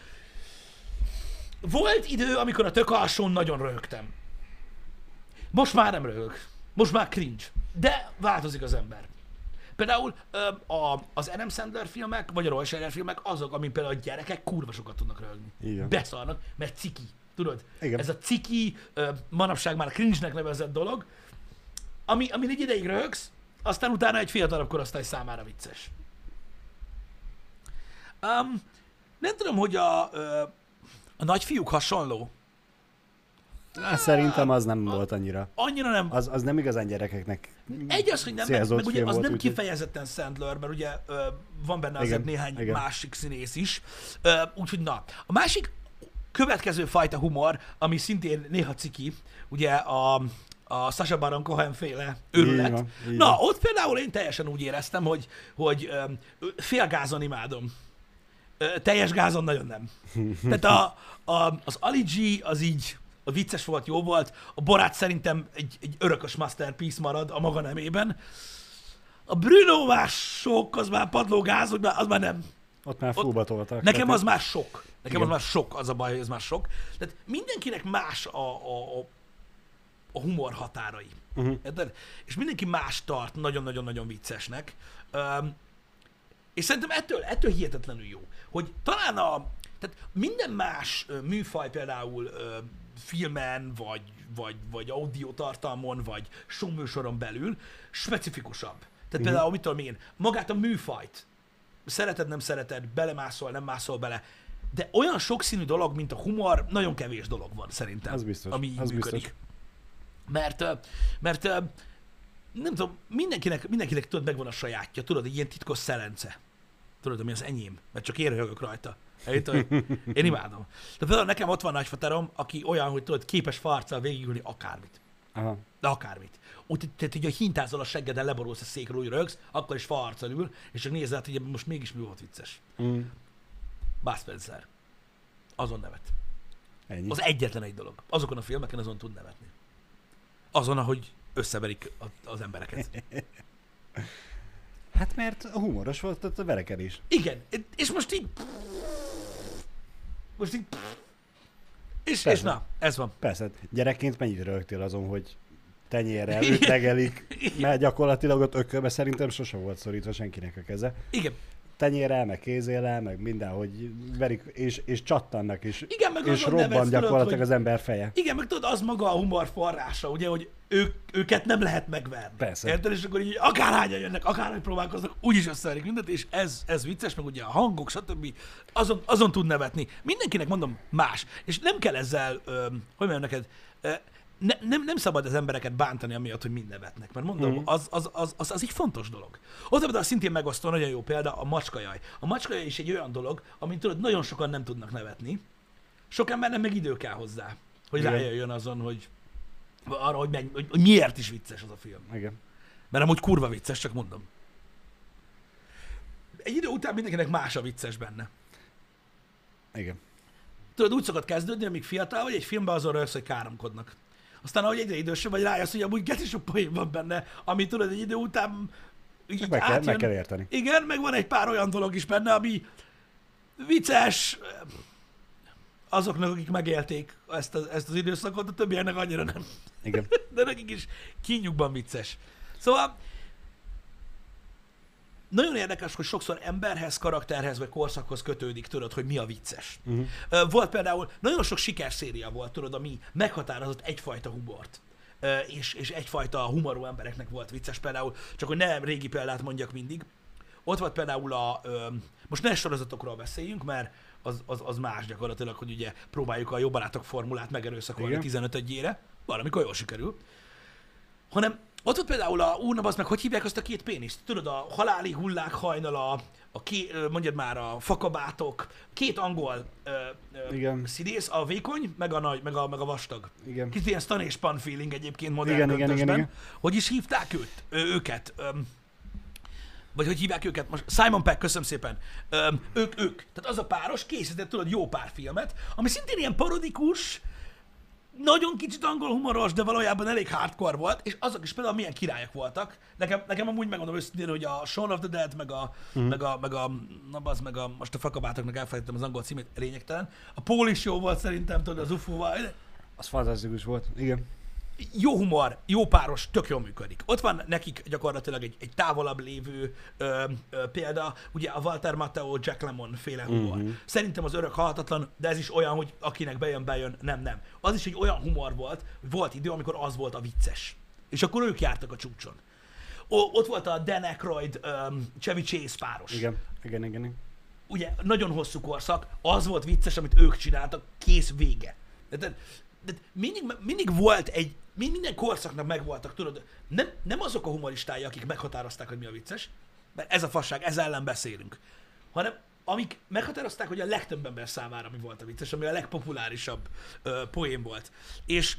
Volt idő, amikor a tök alsón nagyon röhögtem. Most már nem röhög. Most már cringe. De változik az ember. Például a, az Adam Sandler filmek, vagy a Roy Scheider filmek azok, amin például a gyerekek kurva sokat tudnak röhögni. Igen. Beszarnak, mert ciki. Tudod? Igen. Ez a ciki, manapság már cringe-nek nevezett dolog, ami, amin egy ideig röhögsz, aztán utána egy fiatalabb korosztály számára vicces. Um, nem tudom, hogy a, a nagyfiúk hasonló. Hát, szerintem az nem volt annyira. Annyira nem. Az, az nem igazán gyerekeknek Egy az, hogy nem, meg, meg ugye az volt, nem úgyhogy- kifejezetten Sandler, mert ugye ö, van benne azért Igen, néhány igen. másik színész is. Ö, úgyhogy na. A másik következő fajta humor, ami szintén néha ciki, ugye a, a Sasha Baron Cohen féle őrület. Van, így Na, ott például én teljesen úgy éreztem, hogy, hogy ö, fél gázon imádom. Teljes gázon nagyon nem. *laughs* Tehát a, a, az Ali G az így a vicces volt, jó volt. A Borát szerintem egy, egy örökös masterpiece marad a maga nemében. A Bruno már sok, az már padlógáz, hogy már, az már nem. Ott már fullba toltak. Nekem az már sok. Nekem az Igen. már sok, az a baj, hogy ez már sok. Tehát mindenkinek más a, a, a, a humor határai. Érted? És mindenki más tart nagyon-nagyon-nagyon viccesnek. Um, és szerintem ettől, ettől hihetetlenül jó, hogy talán a, tehát minden más műfaj például filmen, vagy, vagy, vagy audiotartalmon, vagy showműsoron belül specifikusabb. Tehát például, mit tudom én, magát a műfajt, szereted, nem szereted, belemászol, nem mászol bele, de olyan sokszínű dolog, mint a humor, nagyon kevés dolog van szerintem, Az biztos, ami az működik. biztos. Mert, mert nem tudom, mindenkinek, mindenkinek tudod, megvan a sajátja, tudod, egy ilyen titkos szelence. Tudod, ami az enyém, mert csak én röhögök rajta. Érted? Én imádom. De például nekem ott van nagyfaterom, aki olyan, hogy tudod, képes farccal végigülni akármit. Aha. De akármit. Úgy, tehát, hogy a hintázol a seggeden, leborulsz a székről, úgy rögsz, akkor is farccal ül, és csak nézed, hogy most mégis mi volt vicces. Mm. Bud Spencer. Azon nevet. Ennyi. Az egyetlen egy dolog. Azokon a filmeken azon tud nevetni. Azon, ahogy összeverik az embereket. *laughs* Hát mert humoros volt ott a verekedés. Igen, és most így... Most így... És, és na, ez van. Persze, gyerekként mennyit rögtél azon, hogy tenyérrel legelik, mert gyakorlatilag ott ökölbe szerintem sose volt szorítva senkinek a keze. Igen, Tenyérrel, meg kézéllel, meg mindenhogy verik, és, és csattannak, és, Igen, meg és robban tudod, gyakorlatilag hogy- az ember feje. Igen, meg tudod, az maga a humor forrása, ugye, hogy ők, őket nem lehet megverni. Persze. Érted? És akkor így akárhányan jönnek, akárhogy próbálkoznak, úgyis összeverik mindent, és ez, ez vicces, meg ugye a hangok, stb. Azon, azon tud nevetni. Mindenkinek mondom más. És nem kell ezzel, ö, hogy mondjam neked, ö, ne, nem, nem szabad az embereket bántani amiatt, hogy mind nevetnek. Mert mondom, Mhm. az, az, az, az, az egy fontos dolog. Ott például szintén megosztó, nagyon jó példa, a macskajaj. A macskajaj is egy olyan dolog, amit tudod, nagyon sokan nem tudnak nevetni. Sok embernek meg idő kell hozzá, hogy Igen. rájöjjön azon, hogy arra, hogy, meg, hogy, hogy miért is vicces az a film. Igen. Mert amúgy kurva vicces, csak mondom. Egy idő után mindenkinek más a vicces benne. Igen. Tudod, úgy szokott kezdődni, amíg fiatal vagy, egy filmben azon rögsz, hogy káromkodnak. Aztán, ahogy egyre idősebb vagy, rájössz, hogy amúgy geci sok poén van benne, ami tudod, egy idő után így Meg kell, meg kell érteni. Igen, meg van egy pár olyan dolog is benne, ami vicces azoknak, akik megélték ezt, az- ezt az időszakot, a többieknek annyira nem. Igen. *laughs* De nekik is kínjukban vicces. Szóval nagyon érdekes, hogy sokszor emberhez, karakterhez vagy korszakhoz kötődik, tudod, hogy mi a vicces. Uh-huh. Volt például, nagyon sok sikerszéria volt, tudod, ami meghatározott egyfajta humort. És, és egyfajta humorú embereknek volt vicces. Például, csak hogy ne régi példát mondjak mindig, ott volt például a, most ne sorozatokról beszéljünk, mert az, az, az más gyakorlatilag, hogy ugye próbáljuk a jobbalátok formulát megerőszakolni Igen. 15 ére, valamikor jól sikerül, hanem ott volt például a, ú, bazd meg, hogy hívják azt a két péniszt? Tudod, a haláli hullák hajnala, a ké, ö, mondjad már a fakabátok, két angol ö, ö, Igen. színész, a vékony, meg a nagy, meg a, meg a vastag. Igen. Kicsit ilyen Stan és Pan feeling egyébként modern Igen, igen, köntösben. igen, Hogy is hívták őt, ö, őket? Öm, vagy hogy hívják őket most? Simon Peck, köszönöm szépen. Öm, ők, ők. Tehát az a páros készített, tudod, jó pár filmet, ami szintén ilyen parodikus, nagyon kicsit angol humoros, de valójában elég hardcore volt, és azok is például milyen királyok voltak. Nekem, nekem amúgy megmondom őszintén, hogy a Shaun of the Dead, meg a, mm. meg a, meg a, na bazd, meg a, most a fakabátoknak elfelejtettem az angol címét, lényegtelen. A Paul is jó volt szerintem, tudod, az UFO-val. Az fantasztikus volt. Igen. Jó humor, jó páros, tök jól működik. Ott van nekik gyakorlatilag egy, egy távolabb lévő ö, ö, példa, ugye a Walter Matthau, Jack Lemmon féle humor. Mhm. Szerintem az örök halhatatlan, de ez is olyan, hogy akinek bejön, bejön, nem, nem. Az is egy olyan humor volt, hogy volt idő, amikor az volt a vicces. És akkor ők jártak a csúcson. O, ott volt a Dan Aykroyd, um, Chevy Chase páros. Igen. Igen, igen. igen. Ugye nagyon hosszú korszak, az volt vicces, amit ők csináltak, kész vége. De, de, de mindig, mindig volt egy, mind- minden korszaknak megvoltak, tudod, nem, nem azok a humoristái, akik meghatározták, hogy mi a vicces, mert ez a fasság, ez ellen beszélünk, hanem amik meghatározták, hogy a legtöbb ember számára mi volt a vicces, ami a legpopulárisabb ö, poén volt. És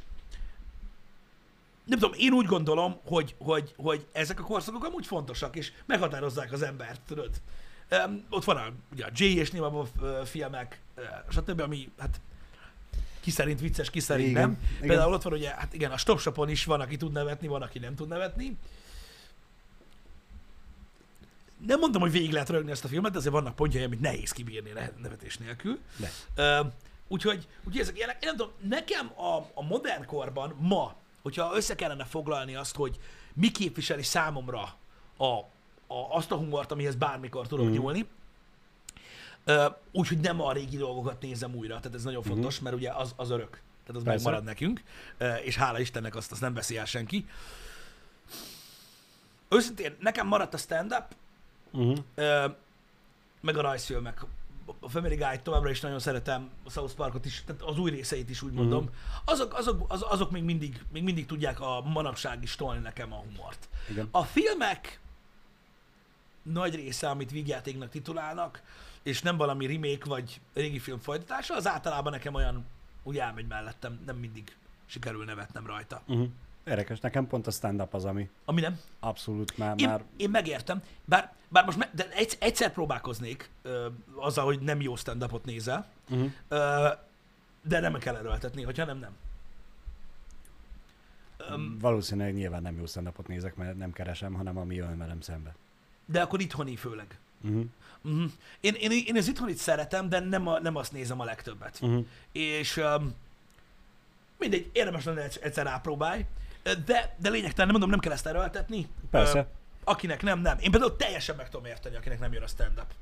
nem tudom, én úgy gondolom, hogy, hogy, hogy ezek a korszakok amúgy fontosak, és meghatározzák az embert, tudod. Um, ott van a, ugye a Jay és ö, filmek, stb., ami hát ki szerint vicces, ki szerint Igen, nem. igen. Például ott van ugye, hát igen, a Stop Shopon is van, aki tud nevetni, van, aki nem tud nevetni. Nem mondom, hogy végig lehet rögni ezt a filmet, de azért vannak pontjai, amit nehéz kibírni ne- nevetés nélkül. De. Ö, úgyhogy, úgyhogy ezek ilyenek. Én nem tudom, nekem a, a modern korban ma, hogyha össze kellene foglalni azt, hogy mi képviseli számomra a, a, azt a humort, amihez bármikor tudok mm. nyúlni, úgyhogy nem a régi dolgokat nézem újra, tehát ez nagyon fontos, mm. mert ugye az, az örök. Tehát az Mhm. Persze. megmarad nekünk, és hála Istennek azt, azt nem veszi el senki. Őszintén, nekem maradt a stand-up, Uh-huh. Meg a rajzfilmek. A Family Guy továbbra is nagyon szeretem, a South Parkot is, tehát az új részeit is úgy mondom. Mhm. Azok, azok, az, azok még, mindig, még mindig tudják a manapság is tolni nekem a humort. Igen. A filmek nagy része, amit vígjátéknak titulálnak, és nem valami remake vagy régi film folytatása, az általában nekem olyan úgy elmegy mellettem, nem mindig sikerül nevetnem rajta. Uh-huh. Érdekes, nekem pont a stand-up az, ami Ami nem. abszolút már, Én, már én megértem, bár, bár most me, de egyszer, egyszer próbálkoznék ö, azzal, hogy nem jó stand-upot nézel, uh-huh. ö, de nem kell erőltetni, hogyha nem, nem. Öm, valószínűleg nyilván nem jó stand nézek, mert nem keresem, hanem ami jön velem szembe. de akkor itthoni főleg. Uh-huh. Uh-huh. Én, én, én az itthonit szeretem, de nem, a, nem azt nézem a legtöbbet. Uh-huh. És um, mindegy, érdemes lenne egyszer, rápróbálj, de, de lényegtelen, nem mondom, nem kell ezt erőltetni. Persze. Ö, akinek nem, nem. Én például teljesen meg tudom érteni, akinek nem jön a stand-up.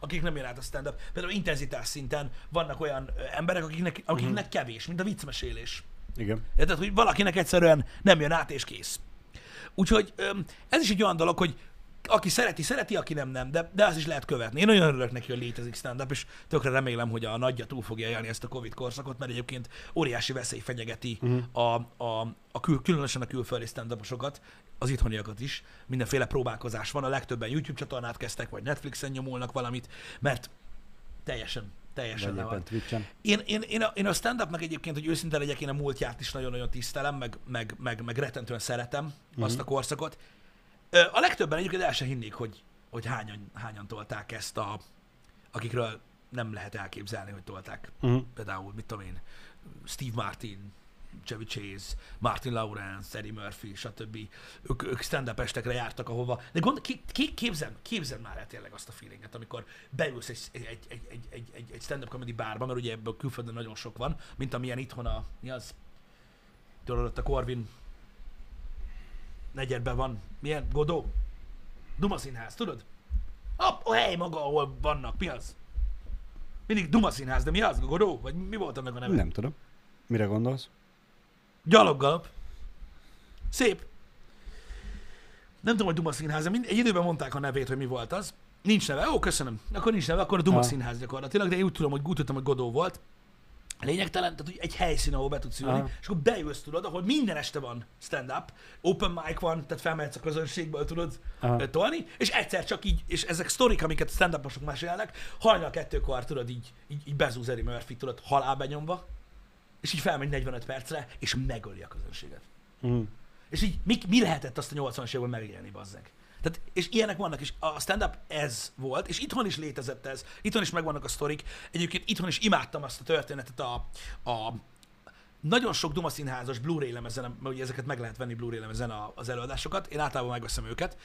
Akik nem jön át a stand-up. Például intenzitás szinten vannak olyan emberek, akiknek, akiknek uh-huh. kevés, mint a viccmesélés. Igen. Érted, hogy valakinek egyszerűen nem jön át, és kész. Úgyhogy ez is egy olyan dolog, hogy aki szereti, szereti, aki nem, nem, de, de azt is lehet követni. Én nagyon örülök neki, hogy létezik stand-up, és tökre remélem, hogy a nagyja túl fogja élni ezt a Covid korszakot, mert egyébként óriási veszély fenyegeti uh-huh. a, a, a kül, különösen a külföldi stand az itthoniakat is. Mindenféle próbálkozás van, a legtöbben YouTube csatornát kezdtek, vagy Netflixen nyomulnak valamit, mert teljesen, teljesen le van. Én, én, én, a, én a stand-upnak egyébként, hogy őszinte legyek, én a múltját is nagyon-nagyon tisztelem, meg, meg, meg, meg rettentően szeretem uh-huh. azt a korszakot. A legtöbben egyébként el se hinnék, hogy, hogy hányan, hányan tolták ezt a, akikről nem lehet elképzelni, hogy tolták. Uh-huh. Például, mit tudom én, Steve Martin, Chevy Chase, Martin Lawrence, Eddie Murphy, stb. Ők, ők stand-up estekre jártak, ahova. De gond, ki, ki, képzeld, képzeld már el tényleg azt a feelinget, amikor beülsz egy, egy, egy, egy, egy, egy, egy, stand-up comedy bárba, mert ugye ebből külföldön nagyon sok van, mint amilyen itthon a, mi az? Tudod, a Corvin negyedben van. Milyen? Godó? Duma színház, tudod? A, a hely maga, ahol vannak. Mi az? Mindig Duma színház, de mi az? Godó? Vagy mi volt annak a neve? Nem tudom. Mire gondolsz? Gyaloggalap. Szép. Nem tudom, hogy Duma színház, egy időben mondták a nevét, hogy mi volt az. Nincs neve. Ó, köszönöm. Akkor nincs neve, akkor a Duma Ah. színház gyakorlatilag, de én úgy tudom, hogy úgy tudtam, hogy Godó volt. Lényegtelen, tehát hogy egy helyszín, ahol be tudsz ülni, Aha. és akkor bejössz, tudod, ahol minden este van stand-up, open mic van, tehát felmehetsz a közönségből, tudod Aha. tolni, és egyszer csak így, és ezek sztorik, amiket stand-uposok mesélnek, hajnal kettőkor, tudod, így, így, így bezúz Eddie Murphy, tudod, halálbenyomva, és így felmegy 45 percre, és megöli a közönséget. Uh-huh. És így mi, mi lehetett azt a 80-as években megélni, bazzeg? Tehát, és ilyenek vannak, és a stand-up ez volt, és itthon is létezett ez, itthon is megvannak a sztorik. Egyébként itthon is imádtam azt a történetet a, a nagyon sok Duma színházas Blu-ray lemezen, mert ugye ezeket meg lehet venni Blu-ray lemezen az előadásokat, én általában megveszem őket.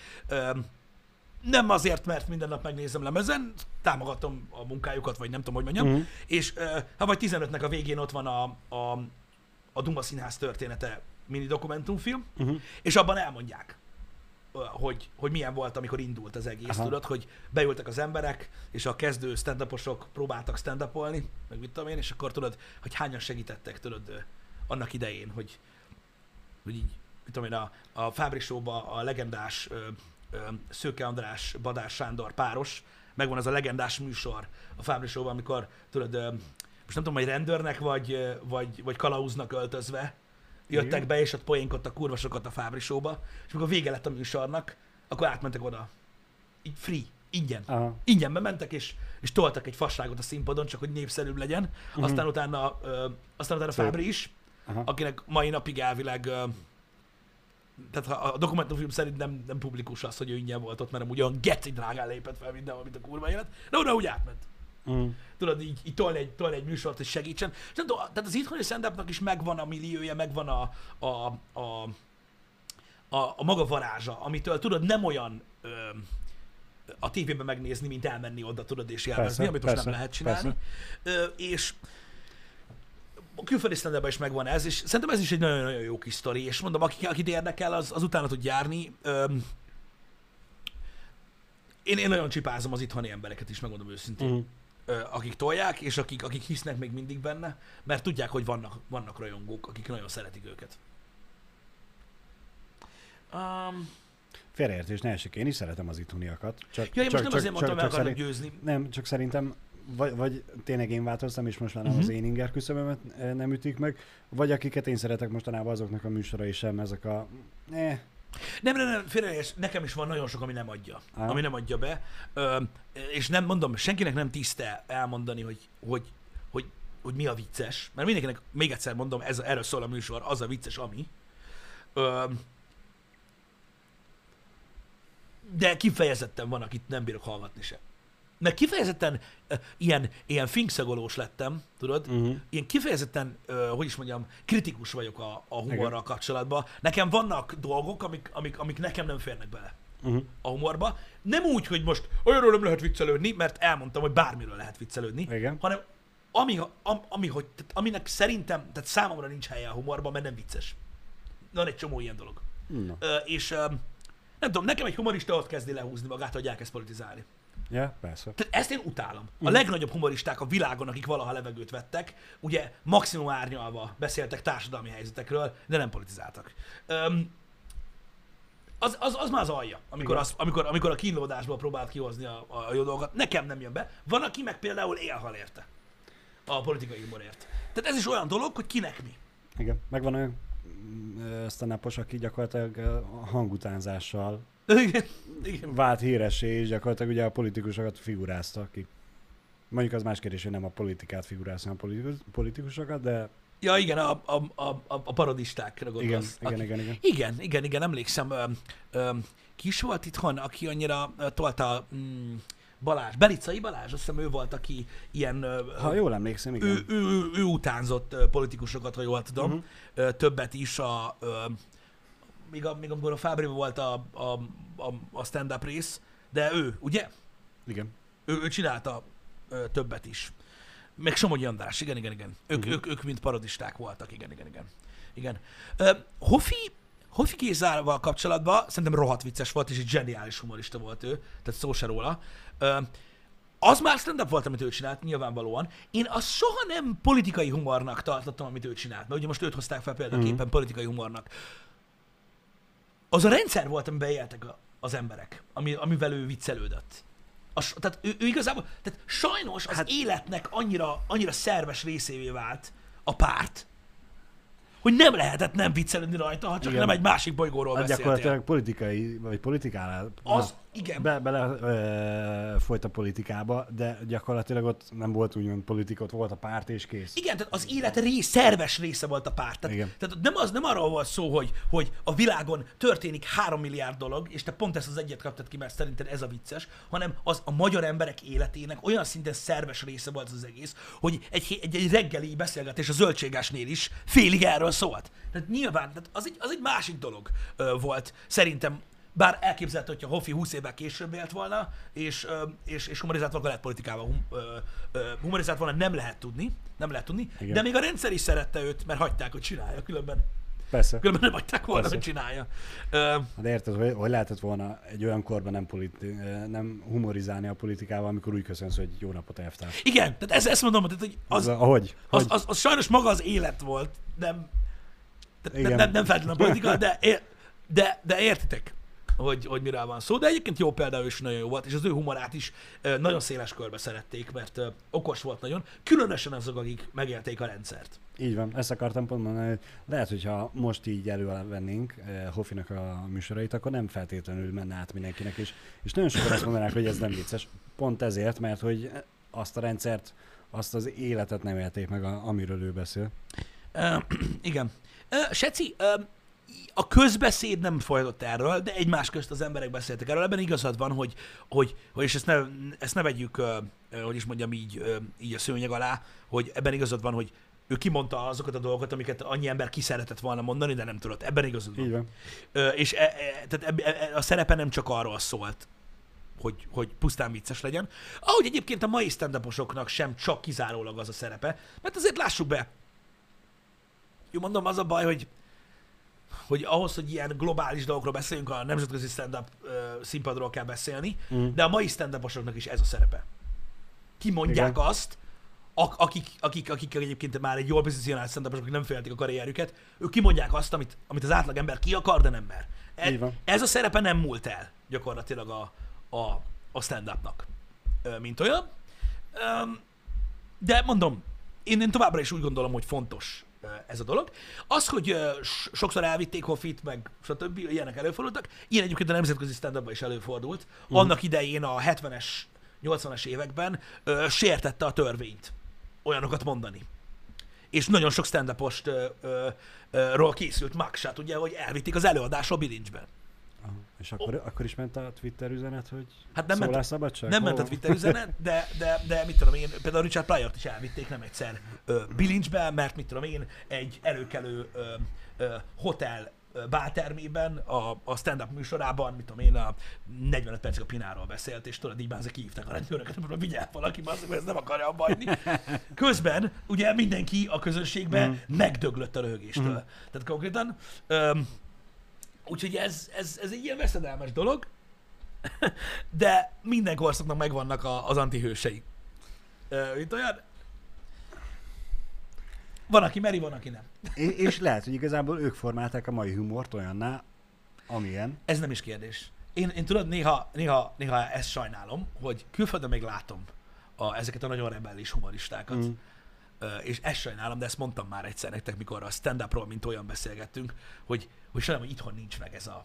Nem azért, mert minden nap megnézem lemezen, támogatom a munkájukat, vagy nem tudom, hogy mondjam, Mhm. és ha vagy 15-nek a végén ott van a, a, a Duma színház története mini dokumentumfilm, Uh-huh. és abban elmondják, hogy, hogy milyen volt, amikor indult az egész, Aha. tudod, hogy beültek az emberek, és a kezdő stand próbáltak stand meg mit tudom én, és akkor tudod, hogy hányan segítettek, tudod, annak idején, hogy, hogy így, mit tudom én, a, a Fábri Show-ba a legendás ö, ö, Szőke András, Badás Sándor páros, megvan az a legendás műsor a Fábri Show-ban, amikor tudod, ö, most nem tudom, hogy rendőrnek vagy, vagy, vagy kalauznak öltözve, jöttek Igen. be, és ott poénkodtak kurva sokat a Fábri Show-ba, és amikor vége lett a műsornak, akkor átmentek oda. Így free, ingyen. Aha. Ingyen bementek, és, és toltak egy fasságot a színpadon, csak hogy népszerűbb legyen. Mhm. Aztán utána, ö, aztán utána Szép. Fábri is, Aha. akinek mai napig elvileg, ö, tehát a dokumentumfilm szerint nem, nem publikus az, hogy ő ingyen volt ott, mert amúgy olyan geci drágán lépett fel minden, amit a kurva élet. De oda úgy átment. Uh-huh. Tudod, így, így tolni, egy, tolni egy műsort, hogy segítsen. És nem tudom, tehát az itthoni stand is megvan a milliója, megvan a, a, a, a, a maga varázsa, amitől tudod, nem olyan ö, a tévében megnézni, mint elmenni oda, tudod, és élvezni, Persze, amit most persze, nem lehet csinálni. Ö, és a külföldi stand is megvan ez, és szerintem ez is egy nagyon-nagyon jó kis sztori, és mondom, aki, akit érdekel, az, az utána tud járni. Öm, én, én nagyon csipázom az itthoni embereket is, megmondom őszintén Uh-huh. Akik tolják, és akik, akik hisznek még mindig benne, mert tudják, hogy vannak, vannak rajongók, akik nagyon szeretik őket. Um, Félreértés, ne esik, én is szeretem az itthoniakat. Csak, ja, én most csak, nem azért mondtam, meg akarok szerint- győzni. Nem, csak szerintem vagy, vagy tényleg én változtam, és most már nem Mhm. az én inger küszöbömet nem ütik meg, vagy akiket én szeretek mostanában azoknak a műsorai sem, ezek a... Eh, Nem, nem, nem, félreértés, nekem is van nagyon sok, ami nem adja. Á. Ami nem adja be. Ö, és nem mondom, senkinek nem tiszte elmondani, hogy, hogy, hogy, hogy mi a vicces. Mert mindenkinek, még egyszer mondom, ez, erről szól a műsor, az a vicces, ami. Ö, de kifejezetten van, akit nem bírok hallgatni se. Meg kifejezetten uh, ilyen, ilyen finkszagolós lettem, tudod? Uh-huh. Ilyen kifejezetten, uh, hogy is mondjam, kritikus vagyok a, a humorral kapcsolatban. Nekem vannak dolgok, amik, amik, amik nekem nem férnek bele Uh-huh. a humorba. Nem úgy, hogy most olyanról nem lehet viccelődni, mert elmondtam, hogy bármiről lehet viccelődni, Igen. hanem ami, ami, ami hogy, tehát aminek szerintem, tehát számomra nincs helye a humorban, mert nem vicces. Van egy csomó ilyen dolog. Ö, és ö, nem tudom, nekem egy humorista ott kezdi lehúzni magát, hogy elkezd politizálni. Ja, persze. Tehát ezt én utálom. A legnagyobb humoristák a világon, akik valaha levegőt vettek, ugye maximum árnyalva beszéltek társadalmi helyzetekről, de nem politizáltak. Öm, az, az, az már az alja, amikor, Igen. az, amikor, amikor a kínlódásból próbált kihozni a, a jó dolgokat. Nekem nem jön be. Van, aki meg például élhal érte. A politikai humorért. Tehát ez is olyan dolog, hogy kinek mi. Igen. Megvan olyan mm, stand aki gyakorlatilag a hangutánzással Igen, igen. vált híressé, és gyakorlatilag ugye a politikusokat figurázta ki. Mondjuk az más kérdés, hogy nem a politikát figurázta, hanem a politikus, politikusokat, de Ja, igen, a, a, a, a parodistákra gondolsz. igen, igen, igen, igen. Igen, igen, igen, emlékszem, ö, ö, ki is volt itthon, aki annyira ö, tolta mm, Balázs, Belicai Balázs, azt hiszem ő volt, aki ilyen, Ha jól emlékszem, igen. ő, ő, ő, ő utánzott politikusokat, ha jól tudom, uh-huh. többet is a, még, a, még amikor a Fábriban volt a, a, a, a stand-up rész, de ő, ugye? Igen. Ő, ő csinálta ö, többet is. Meg Somogyi András, igen, igen, igen. Ők, Mhm. ők, ők mind parodisták voltak, igen, igen, igen. igen. Ö, Hofi, Hofi Gézával kapcsolatban szerintem rohadt vicces volt, és egy zseniális humorista volt ő, tehát szó se róla. Ö, az már stand-up volt, amit ő csinált, nyilvánvalóan. Én azt soha nem politikai humornak tartottam, amit ő csinált, mert ugye most őt hozták fel példaképpen Mhm. politikai humornak. Az a rendszer volt, amiben éltek a, az emberek, ami, amivel ő viccelődött. A, tehát ő, ő igazából, tehát sajnos az hát, életnek annyira, annyira szerves részévé vált a párt, hogy nem lehetett nem viccelődni rajta, ha csak Igen. nem egy másik bolygóról Hát beszéltél. gyakorlatilag politikai, vagy politikánál Az, igen. be, bele ö, folyt a politikába, de gyakorlatilag ott nem volt úgymond politika, ott volt a párt és kész. Igen, tehát az élet rész, szerves része volt a párt. Tehát, Igen. tehát nem, az, nem arról volt szó, hogy, hogy a világon történik három milliárd dolog, és te pont ezt az egyet kaptad ki, mert szerinted ez a vicces, hanem az a magyar emberek életének olyan szinten szerves része volt az, egész, hogy egy, egy, egy reggeli beszélgetés a zöldségesnél is félig erről szólt. Tehát nyilván, tehát az, egy, az egy másik dolog ö, volt, szerintem bár elképzelhető, hogyha Hoffi 20 évvel később élt volna, és, és, és humorizált volna, politikával hum, humorizált volna, nem lehet tudni, nem lehet tudni, Igen. de még a rendszer is szerette őt, mert hagyták, hogy csinálja, különben, Persze. különben nem hagyták volna, Persze. hogy csinálja. De érted, hogy, hogy lehetett volna egy olyan korban nem, politi- nem humorizálni a politikával, amikor úgy köszönsz, hogy jó napot elvtárs. igen, tehát ez, ezt mondom, tehát, hogy az, Az, ahogy? az, hogy? az, az, sajnos maga az élet volt, nem, tehát nem, nem, nem feltétlenül a politika, de, de, de értitek, hogy, hogy miről van szó. De egyébként jó példa, is nagyon jó volt, és az ő humorát is nagyon széles körbe szerették, mert okos volt nagyon, különösen azok, akik megélték a rendszert. Így van, ezt akartam pont mondani, hogy lehet, hogyha most így elővennénk eh, Hofinak a műsorait, akkor nem feltétlenül menne át mindenkinek, és, és nagyon sokan azt mondanák, hogy ez nem vicces. Pont ezért, mert hogy azt a rendszert, azt az életet nem élték meg, amiről ő beszél. Ö, *clears throat* igen. Ö, Seci, ö, a közbeszéd nem folytott erről, de egymás közt az emberek beszéltek erről. Ebben igazad van, hogy, hogy, hogy és ezt ne, ezt ne vegyük, hogy is mondjam így, így a szőnyeg alá, hogy ebben igazad van, hogy ő kimondta azokat a dolgokat, amiket annyi ember ki szeretett volna mondani, de nem tudott. Ebben igazad van. Ö, és e, e, tehát eb, e, a szerepe nem csak arról szólt, hogy, hogy pusztán vicces legyen. Ahogy egyébként a mai stand sem csak kizárólag az a szerepe, mert azért lássuk be, jó mondom, az a baj, hogy hogy ahhoz, hogy ilyen globális dolgokról beszéljünk, a nemzetközi stand-up ö, színpadról kell beszélni, Mm. de a mai stand is ez a szerepe. Kimondják Igen. azt, ak- akik, akik, akik egyébként már egy jól pozícionált stand akik nem féltik a karrierjüket, ők kimondják azt, amit, amit az átlagember ki akar, de nem mer. E, ez a szerepe nem múlt el gyakorlatilag a, a, a stand-upnak, mint olyan. De mondom, én, én továbbra is úgy gondolom, hogy fontos ez a dolog. Az, hogy sokszor elvitték Hoffit, meg stb. ilyenek előfordultak, ilyen egyébként a nemzetközi stand is előfordult. Mhm. Annak idején a 70-es, 80-as években ö, sértette a törvényt olyanokat mondani. és nagyon sok stand ról készült mugshot, ugye, hogy elvitték az előadásról bilincsben. És akkor, oh. akkor is ment a Twitter üzenet, hogy Hát nem ment, szólásszabadság? nem Hol ment a? Twitter üzenet, de, de, de mit tudom én, például Richard Pryor-t is elvitték nem egyszer ö, bilincsbe, mert mit tudom én, egy előkelő ö, ö, hotel ö, báltermében, a, a stand-up műsorában, mit tudom én, a 45 percig a Pináról beszélt, és tudod, így már ezek hívták a rendőröket, hogy vigyel valaki, basszak, mert ez nem akarja abba hagyni. Közben ugye mindenki a közönségben mm. megdöglött a röhögéstől. Mhm. Tehát konkrétan, öm, úgyhogy ez, ez, ez egy ilyen veszedelmes dolog, de minden korszaknak megvannak a, az antihősei. Ö, Mint olyan, van, aki meri, van, aki nem. É- és lehet, hogy igazából ők formálták a mai humort olyanná, amilyen. Ez nem is kérdés. Én, én tudod, néha, néha, néha ezt sajnálom, hogy külföldön még látom a, ezeket a nagyon rebellis humoristákat. Mm. És ezt sajnálom, de ezt mondtam már egyszer nektek, mikor a stand-upról, mint olyan beszélgettünk, hogy, hogy sajnálom, hogy itthon nincs meg ez a,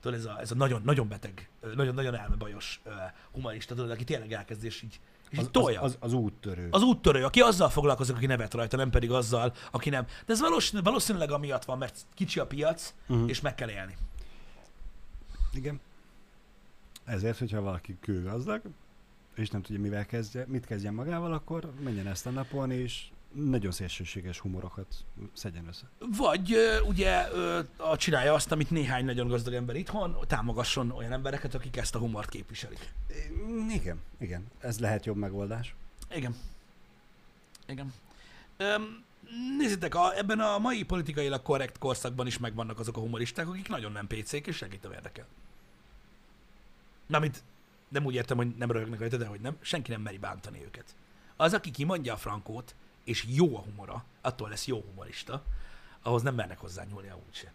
tudod, ez a, ez a nagyon, nagyon beteg, ö, nagyon, nagyon elmebajos ö, humorista, tudod, aki tényleg elkezd és így, és Az, tolja. az, az, az úttörő. Az úttörő, aki azzal foglalkozik, aki nevet rajta, nem pedig azzal, aki nem. De ez valószínűleg, valószínűleg amiatt van, mert kicsi a piac, uh-huh. és meg kell élni. Igen. Ezért, hogyha valaki kőgazdag, és nem tudja, mivel kezdje, mit kezdjen magával, akkor menjen ezt a napon, és nagyon szélsőséges humorokat szedjen össze. Vagy ugye a, csinálja azt, amit néhány nagyon gazdag ember itthon, támogasson olyan embereket, akik ezt a humort képviselik. Igen, igen. Ez lehet jobb megoldás. Igen. Igen. Öm, nézzétek, a, ebben a mai politikailag korrekt korszakban is megvannak azok a humoristák, akik nagyon nem PC-k, és nem érdekel. Mármint nem úgy értem, hogy nem röhögnek rajta, de hogy nem, senki nem meri bántani őket. Az, aki kimondja a frankót, és jó a humora, attól lesz jó humorista, ahhoz nem mernek hozzá nyúlni a úgyse.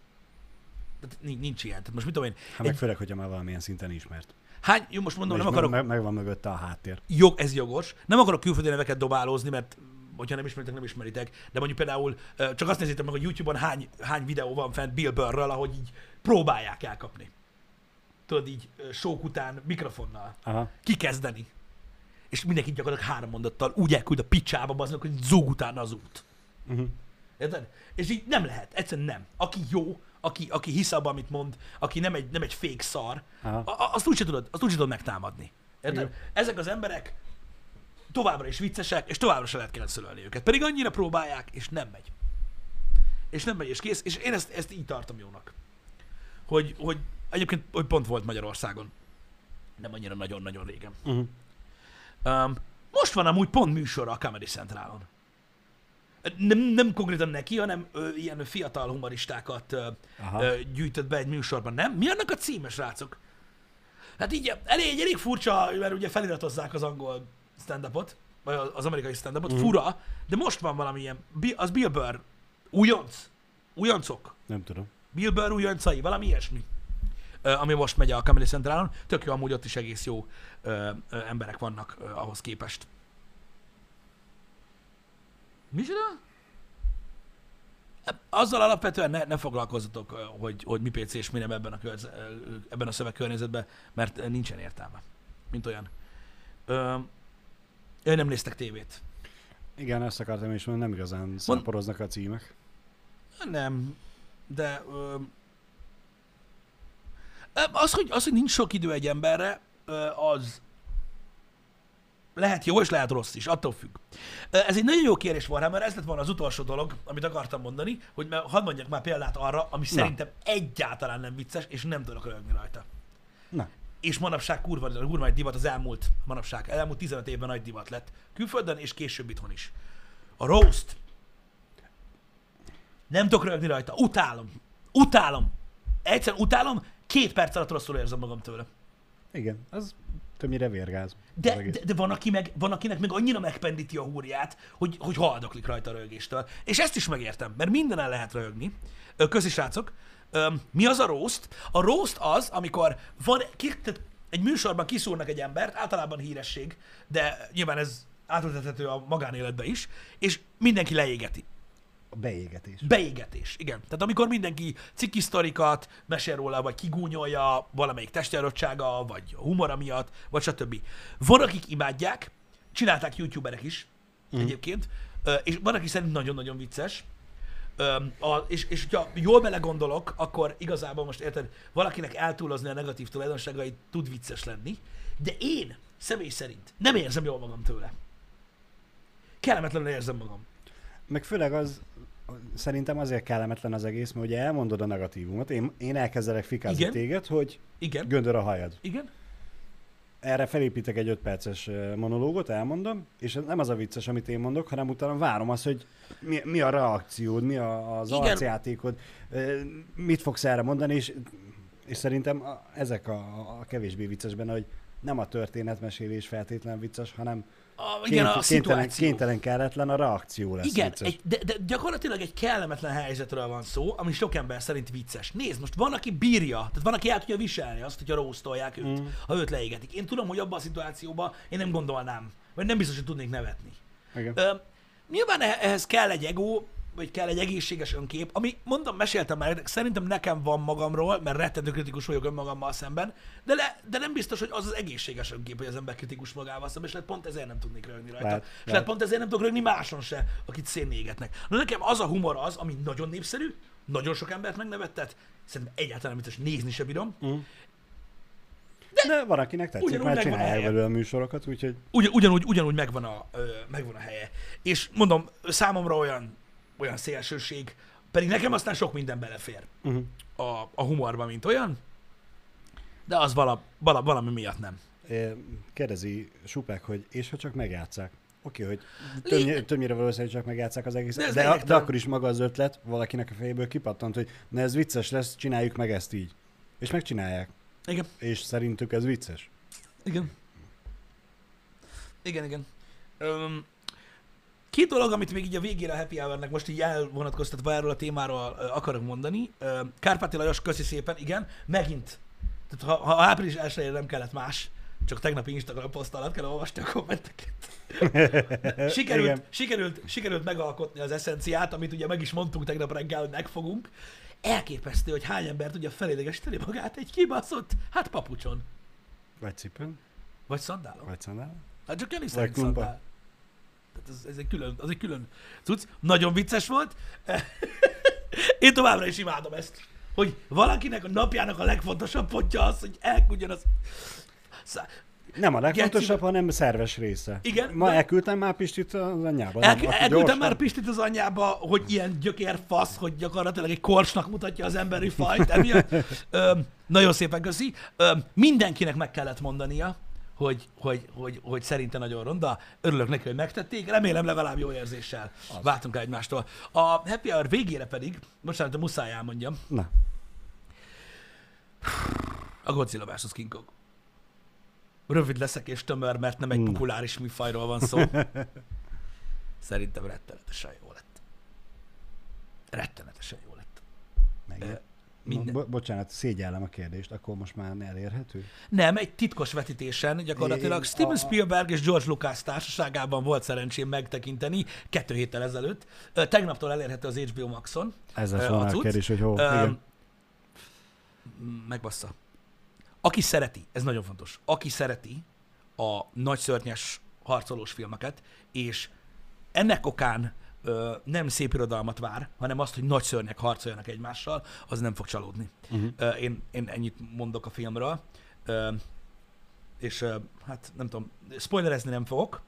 Tehát nincs, ilyen. Tehát most mit tudom én, Hát meg főleg, hogyha már valamilyen szinten ismert. hány, jó, most mondom, És nem akarok, meg, meg van mögötte a háttér. jog, ez jogos. Nem akarok külföldi neveket dobálózni, mert hogyha nem ismeritek, nem ismeritek, de mondjuk például csak azt nézzétek meg, hogy YouTube-on hány, hány videó van fent Bill Burrről, ahogy így próbálják elkapni. Tudod, így sok után mikrofonnal Aha. kikezdeni. És mindenki gyakorlatilag három mondattal úgy elküld a picsába, aznak, hogy zúg utána az út. Uh-huh. Érted? És így nem lehet, egyszerűen nem. Aki jó, aki, aki hisz abban, amit mond, aki nem egy, nem egy fake szar, Aha. a, azt úgyse tudod, azt úgyse tudod megtámadni. Érted? Igen. Ezek az emberek továbbra is viccesek, és továbbra se lehet cancelölni őket. Pedig annyira próbálják, és nem megy. És nem megy, és kész. És én ezt, ezt így tartom jónak. Hogy, hogy egyébként hogy pont volt Magyarországon. Nem annyira nagyon-nagyon régen. Uh-huh. Um, most van amúgy pont műsor a Comedy Centralon. Nem, nem konkrétan neki, hanem ö, ilyen fiatal humoristákat ö, Aha. ö, gyűjtött be egy műsorban, nem? Mi annak a címe, srácok? Hát így elég, elég furcsa, mert ugye feliratozzák az angol stand-upot, vagy az amerikai stand-upot, Mhm. fura, de most van valami ilyen, az Bill Burr, újonc, újoncok, Nem tudom. Bill Burr újoncai, valami ilyesmi, ami most megy a Comedy Centralon. Tök jó, amúgy ott is egész jó emberek vannak ahhoz képest. Micsoda? Azzal alapvetően ne, ne foglalkozzatok, hogy, hogy mi PC és mi nem ebben a, körze, ö, ebben a szövegkörnyezetben, mert nincsen értelme, mint olyan. Ö, nem néztek tévét. Igen, ezt akartam is mondani, nem igazán szaporoznak a címek. Nem, de ö, az, hogy, az, hogy nincs sok idő egy emberre, az lehet jó, és lehet rossz is, attól függ. Ez egy nagyon jó kérdés volt, mert ez lett volna az utolsó dolog, amit akartam mondani, hogy hadd mondjak már példát arra, ami szerintem egyáltalán nem vicces, és nem tudok rögni rajta. Na, És manapság kurva, kurva egy divat az elmúlt, manapság, elmúlt 15 évben nagy divat lett. Külföldön és később itthon is. A roast. Nem tudok rögni rajta. Utálom. Utálom. Egyszerűen utálom, két perc alatt rosszul érzem magam tőle. igen, az többnyire vérgáz. De, de, de van, aki meg, van, akinek meg annyira megpendíti a húrját, hogy, hogy haldoklik rajta a rögéstől. És ezt is megértem, mert mindenen lehet rögni. Ö, Köszi srácok. Mi az a roast? A roast az, amikor van, tehát egy műsorban kiszúrnak egy embert, általában híresség, de nyilván ez átültethető a magánéletbe is, és mindenki leégeti. A beégetés. Beégetés, igen. Tehát amikor mindenki cikisztorikat mesél róla, vagy kigúnyolja valamelyik testerottsága, vagy humora miatt, vagy stb. Van, akik imádják, csinálták youtuberek is mm. egyébként, és van, aki szerint nagyon-nagyon vicces. A, és, és hogyha jól belegondolok, akkor igazából most érted, valakinek eltúlozni a negatív tulajdonságait tud vicces lenni, de én személy szerint nem érzem jól magam tőle. Kellemetlenül érzem magam. Meg főleg az, szerintem azért kellemetlen az egész, mert ugye elmondod a negatívumot, én, én elkezdelek fikázni Igen. téged, hogy Igen, göndör a hajad. igen, Erre felépítek egy 5 perces monológot, elmondom, és nem az a vicces, amit én mondok, hanem utána várom azt, hogy mi, mi a reakciód, mi a, az Igen. arcjátékod, mit fogsz erre mondani, és, és szerintem ezek a, a kevésbé vicces benne, hogy nem a történetmesélés feltétlen vicces, hanem a, igen, a kénytelen, szituáció. kénytelen kelletlen, a reakció lesz Igen, vicces. egy, de, de gyakorlatilag egy kellemetlen helyzetről van szó, ami sok ember szerint vicces. Nézd, most van, aki bírja, tehát van, aki el tudja viselni azt, hogyha róztolják őt, mm. ha őt leégetik. Én tudom, hogy abban a szituációban én nem gondolnám, vagy nem biztos, hogy tudnék nevetni. Igen. Ö, nyilván eh- ehhez kell egy ego, vagy kell egy egészséges önkép, ami, mondom, meséltem már, szerintem nekem van magamról, mert rettentő kritikus vagyok önmagammal szemben, de, le, de nem biztos, hogy az az egészséges önkép, hogy az ember kritikus magával szemben, és lehet pont ezért nem tudnék rögni rajta. Lehet, és lehet. lehet pont ezért nem tudok rögni máson se, akit szénégetnek. Na nekem az a humor az, ami nagyon népszerű, nagyon sok embert megnevettet, szerintem egyáltalán nem biztos, nézni se bírom. De, de van, akinek tetszik, ugyanúgy mert csinálják belőle a műsorokat, úgyhogy Ugy, ugyanúgy, ugyanúgy megvan, a, ö, megvan a helye. És mondom, számomra olyan, olyan szélsőség, pedig nekem aztán sok minden belefér uh-huh. a, a humorba, mint olyan, de az vala, vala, valami miatt nem. kérdezi Supák, hogy és ha csak megjátszák? Oké, hogy többnyire, többnyire valószínűleg csak megjátszák az De egészet, de, de, lényegtelen. akkor is maga az ötlet valakinek a fejéből kipattant, hogy na ez vicces lesz, csináljuk meg ezt így. És megcsinálják. Igen, És szerintük ez vicces. igen. Igen, igen. Öm, két dolog, amit még így a végére a Happy Hour-nek most így elvonatkoztatva erről a témáról akarok mondani. Kárpáti Lajos, köszi szépen, igen, megint. Tehát ha, ha április 1 nem kellett más, csak tegnapi Instagram poszt alatt kell olvasni a kommenteket. *laughs* Sikerült, Igen. sikerült, sikerült megalkotni az eszenciát, amit ugye meg is mondtunk tegnap reggel, hogy megfogunk. Elképesztő, hogy hány ember tudja felélegesíteni magát egy kibaszott, hát papucson. Vagy cipőn, Vagy szandálon. vagy szandál. Hát csak Jani szerint szandál. Tehát ez, ez, egy külön, az egy külön cucc. Nagyon vicces volt. *laughs* Én továbbra is imádom ezt. Hogy valakinek a napjának a legfontosabb pontja az, hogy elküldjön az... Szá- Nem a legfontosabb, Gecibe. hanem szerves része. Igen, Ma de- elküldtem már Pistit az anyjába. El, nem? Elküldtem gyorsan. már Pistit az anyjába, hogy ilyen gyökér fasz, hogy gyakorlatilag egy korsnak mutatja az emberi fajt *laughs* emiatt. Ö, nagyon szépen köszi. Ö, mindenkinek meg kellett mondania, hogy, hogy, hogy, hogy szerinte nagyon ronda. Örülök neki, hogy megtették. Remélem legalább jó érzéssel az. váltunk el egymástól. A Happy Hour végére pedig, bocsánat, de muszáj elmondjam, Na, a Godzilla vs. King Kong. Rövid leszek és tömör, mert nem egy Na. populáris műfajról van szó. *laughs* Szerintem rettenetesen jó lett. Rettenetesen jó lett. meg. Minden. Bo- bocsánat, szégyellem a kérdést, akkor most már elérhető? Nem, egy titkos vetítésen gyakorlatilag Én- Steven a- Spielberg és George Lucas társaságában volt szerencsém megtekinteni kettő héttel ezelőtt. Tegnaptól elérhető az HBO Maxon. Ez lesz a a kérdés, hogy hol. Igen. Megbassza. Aki szereti, ez nagyon fontos, aki szereti a nagy szörnyes harcolós filmeket, és ennek okán ö, nem szép irodalmat vár, hanem azt, hogy nagy szörnyek harcoljanak egymással, az nem fog csalódni. Uh-huh. Ö, én, én ennyit mondok a filmről, Ö, és ö, hát nem tudom, spoilerezni nem fogok,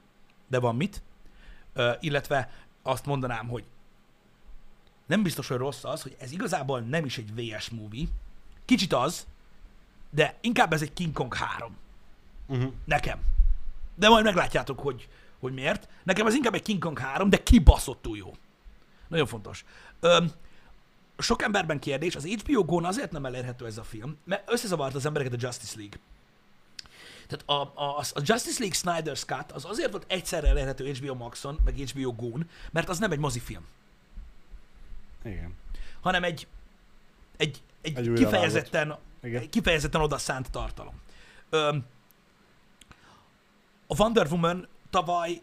de van mit, Ö, illetve azt mondanám, hogy nem biztos, hogy rossz az, hogy ez igazából nem is egy VS movie, kicsit az, de inkább ez egy King Kong 3. Uh-huh. Nekem. De majd meglátjátok, hogy, hogy miért. Nekem ez inkább egy King Kong 3, de kibaszottul jó. Nagyon fontos. Öm, sok emberben kérdés, az HBO Go-n azért nem elérhető ez a film, mert összezavart az embereket a Justice League. Tehát a, a, a Justice League Snyder's Cut az azért volt egyszerre elérhető HBO Maxon, meg HBO Go-n, mert az nem egy mozifilm, Igen. hanem egy, egy, egy, Egy kifejezetten, egy kifejezetten oda szánt tartalom. Öm, a Wonder Woman tavaly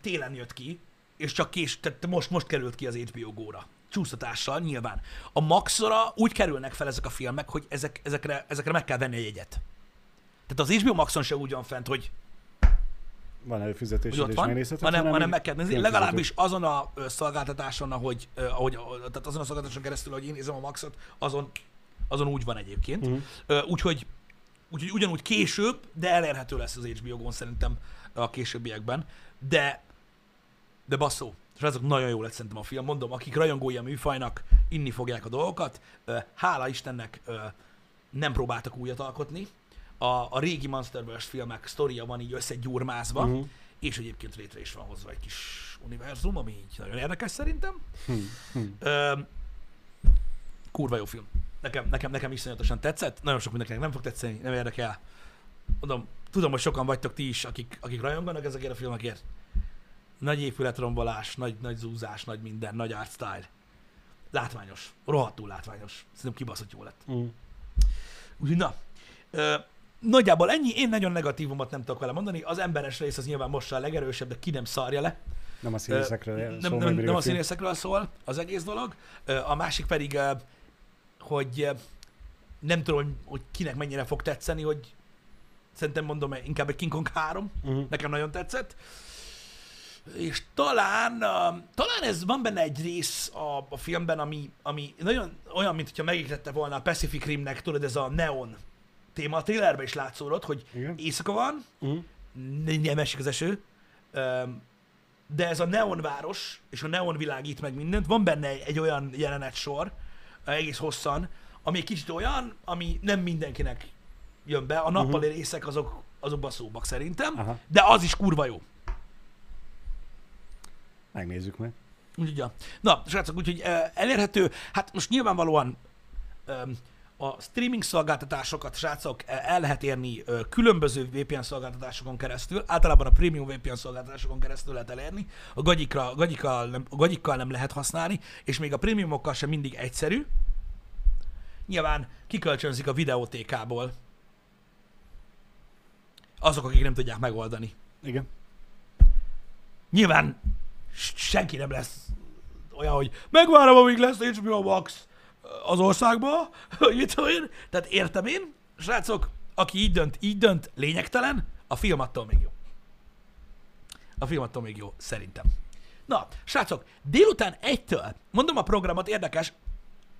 télen jött ki, és csak kés, tehát most, most került ki az HBO Go-ra. Csúsztatással nyilván. A Maxra úgy kerülnek fel ezek a filmek, hogy ezek, ezekre, ezekre meg kell venni egy jegyet. Tehát az HBO Maxon se úgy van fent, hogy van hogy előfizetésed ott van, megnézheted, hanem, hanem így meg kell nézni, legalábbis azon a szolgáltatáson, ahogy, ahogy tehát azon a szolgáltatáson keresztül, hogy én nézem a Maxot, azon, azon úgy van egyébként. Ö, Úgyhogy, úgyhogy ugyanúgy később, de elérhető lesz az HBO Go-n szerintem a későbbiekben. De, de basszó, és azok nagyon jó lett szerintem a film. Mondom, akik rajongói a műfajnak, inni fogják a dolgokat. Hála Istennek nem próbáltak újat alkotni. A, a régi Monsterverse filmek sztoria van így összegyurmázva, Mhm. uh-huh. és egyébként létre is van hozva egy kis univerzum, ami így nagyon érdekes szerintem. Hm, hm. Ö, kurva jó film. Nekem, nekem, nekem iszonyatosan tetszett. Nagyon sok mindenkinek nem fog tetszeni, nem érdekel. Mondom, tudom, hogy sokan vagytok ti is, akik, akik rajonganak ezekért a filmekért. Nagy épületrombolás, nagy, nagy zúzás, nagy minden, nagy art style. Látványos. Rohadtul látványos. Szerintem kibaszott jó lett. Hm. Úgyhogy na, ö, nagyjából ennyi. Én nagyon negatívumot nem tudok vele mondani. Az emberes rész az nyilván most a legerősebb, de ki nem szarja le. Nem a színészekről Ö, nem, majd nem, nem a színészekről szól az egész dolog. Ö, A másik pedig, ö, hogy ö, nem tudom, hogy kinek mennyire fog tetszeni, hogy szerintem mondom, inkább egy King Kong 3. Mhm. Nekem nagyon tetszett. És talán, uh, talán ez van benne egy rész a, a filmben, ami, ami nagyon olyan, mint hogyha megiklette volna a Pacific Rimnek, tudod, ez a neon téma. A trailerben is látszódott, hogy Igen. éjszaka van, Hm. n- nem esik az eső, de ez a neon város, és a neon világít meg mindent, van benne egy, egy olyan jelenet sor, egész hosszan, ami egy kicsit olyan, ami nem mindenkinek jön be. A nappali uh-huh. részek azok, azok baszóbbak szerintem, Aha. de az is kurva jó. Megnézzük meg. Úgyhogy, ja. Na, srácok, úgyhogy elérhető, hát most nyilvánvalóan a streaming szolgáltatásokat, srácok, eh, el lehet érni különböző VPN szolgáltatásokon keresztül, általában a premium VPN szolgáltatásokon keresztül lehet elérni, a, gagyikra, a, gagyikkal nem, a gagyikkal nem lehet használni, és még a prémiumokkal sem mindig egyszerű. Nyilván kikölcsönzik a videótékából azok, akik nem tudják megoldani. Igen. Nyilván senki nem lesz olyan, hogy megvárom, amíg lesz HBO Max az országba, hogy *laughs* mit tudom én. Tehát értem én, srácok, aki így dönt, így dönt, lényegtelen, a film attól még jó. A film attól még jó, szerintem. Na, srácok, délután egytől, mondom a programot, érdekes,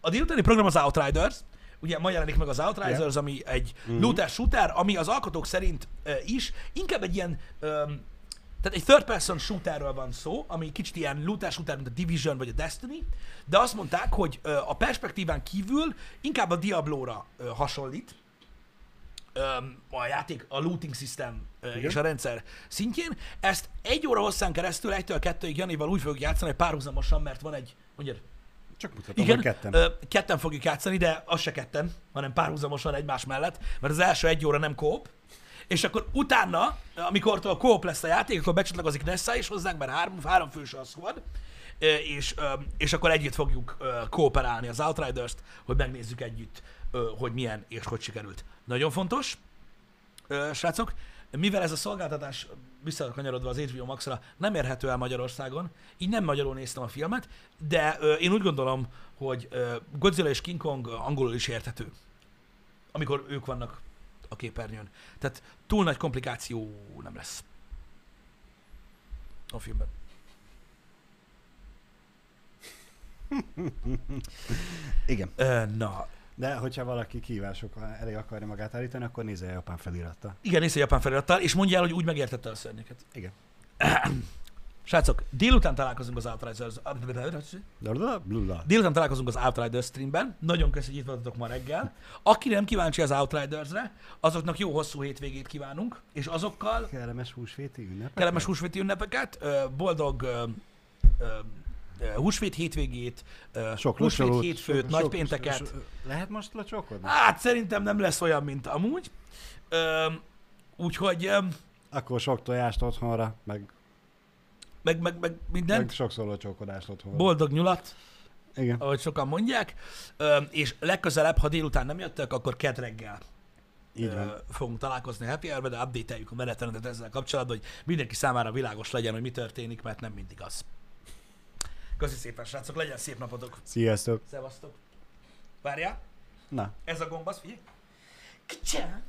a délutáni program az Outriders, ugye ma jelenik meg az Outriders, Yeah. ami egy Mhm. mm-hmm. looter shooter, ami az alkotók szerint uh, is inkább egy ilyen, um, tehát egy third person shooterről van szó, ami kicsit ilyen looter shooter, mint a Division vagy a Destiny, de azt mondták, hogy uh, a perspektíván kívül inkább a Diablo-ra uh, hasonlít, öm, a játék, a looting system ö, és a rendszer szintjén. Ezt egy óra hosszán keresztül, egytől kettőig Janival úgy fogjuk játszani, hogy párhuzamosan, mert van egy, mondjad, Csak mutatom, igen, ketten. Ö, ketten fogjuk játszani, de az se ketten, hanem párhuzamosan egymás mellett, mert az első egy óra nem kóp, és akkor utána, amikor a kóp lesz a játék, akkor becsatlakozik Nessa is hozzánk, mert három, három fős a squad, ö, és, és akkor együtt fogjuk kooperálni az Outriders-t, hogy megnézzük együtt, hogy milyen és hogy sikerült. Nagyon fontos, srácok, mivel ez a szolgáltatás visszakanyarodva az HBO Max-ra nem érhető el Magyarországon, így nem magyarul néztem a filmet, de ö, én úgy gondolom, hogy ö, Godzilla és King Kong angolul is érthető, amikor ők vannak a képernyőn. Tehát túl nagy komplikáció nem lesz a filmben. Igen. Ö, na, De hogyha valaki kívások elé akarja magát állítani, akkor nézze a japán felirattal. igen, nézze japán felirattal, és mondja el, hogy úgy megértette a szörnyeket. Igen. *clears throat* Srácok, délután találkozunk az Outriders... Délután találkozunk az Outriders streamben. Nagyon köszönjük, hogy itt voltatok ma reggel. Aki nem kíváncsi az Outriders-re, azoknak jó hosszú hétvégét kívánunk, és azokkal Kellemes húsvéti ünnep. kellemes húsvéti ünnepeket, boldog húsvét hétvégét, Sok húsvét locsolót, hétfőt, sok- nagy sok- pénteket. so- Lehet most locsolkodni? Hát szerintem nem lesz olyan, mint amúgy. Úgyhogy Akkor sok tojást otthonra, meg, meg, meg, meg minden. meg sokszor locsolkodást otthonra. Boldog nyulat, Igen. ahogy sokan mondják, és legközelebb, ha délután nem jöttek, akkor kedd reggel Így van. fogunk találkozni Happy Hour-be, de update-eljük a menetrendet ezzel kapcsolatban, hogy mindenki számára világos legyen, hogy mi történik, mert nem mindig az. Köszi szépen, srácok, legyen szép napotok. Sziasztok. Szevasztok. Várjál, Na, ez a gomb, az figyelj. Kicsa.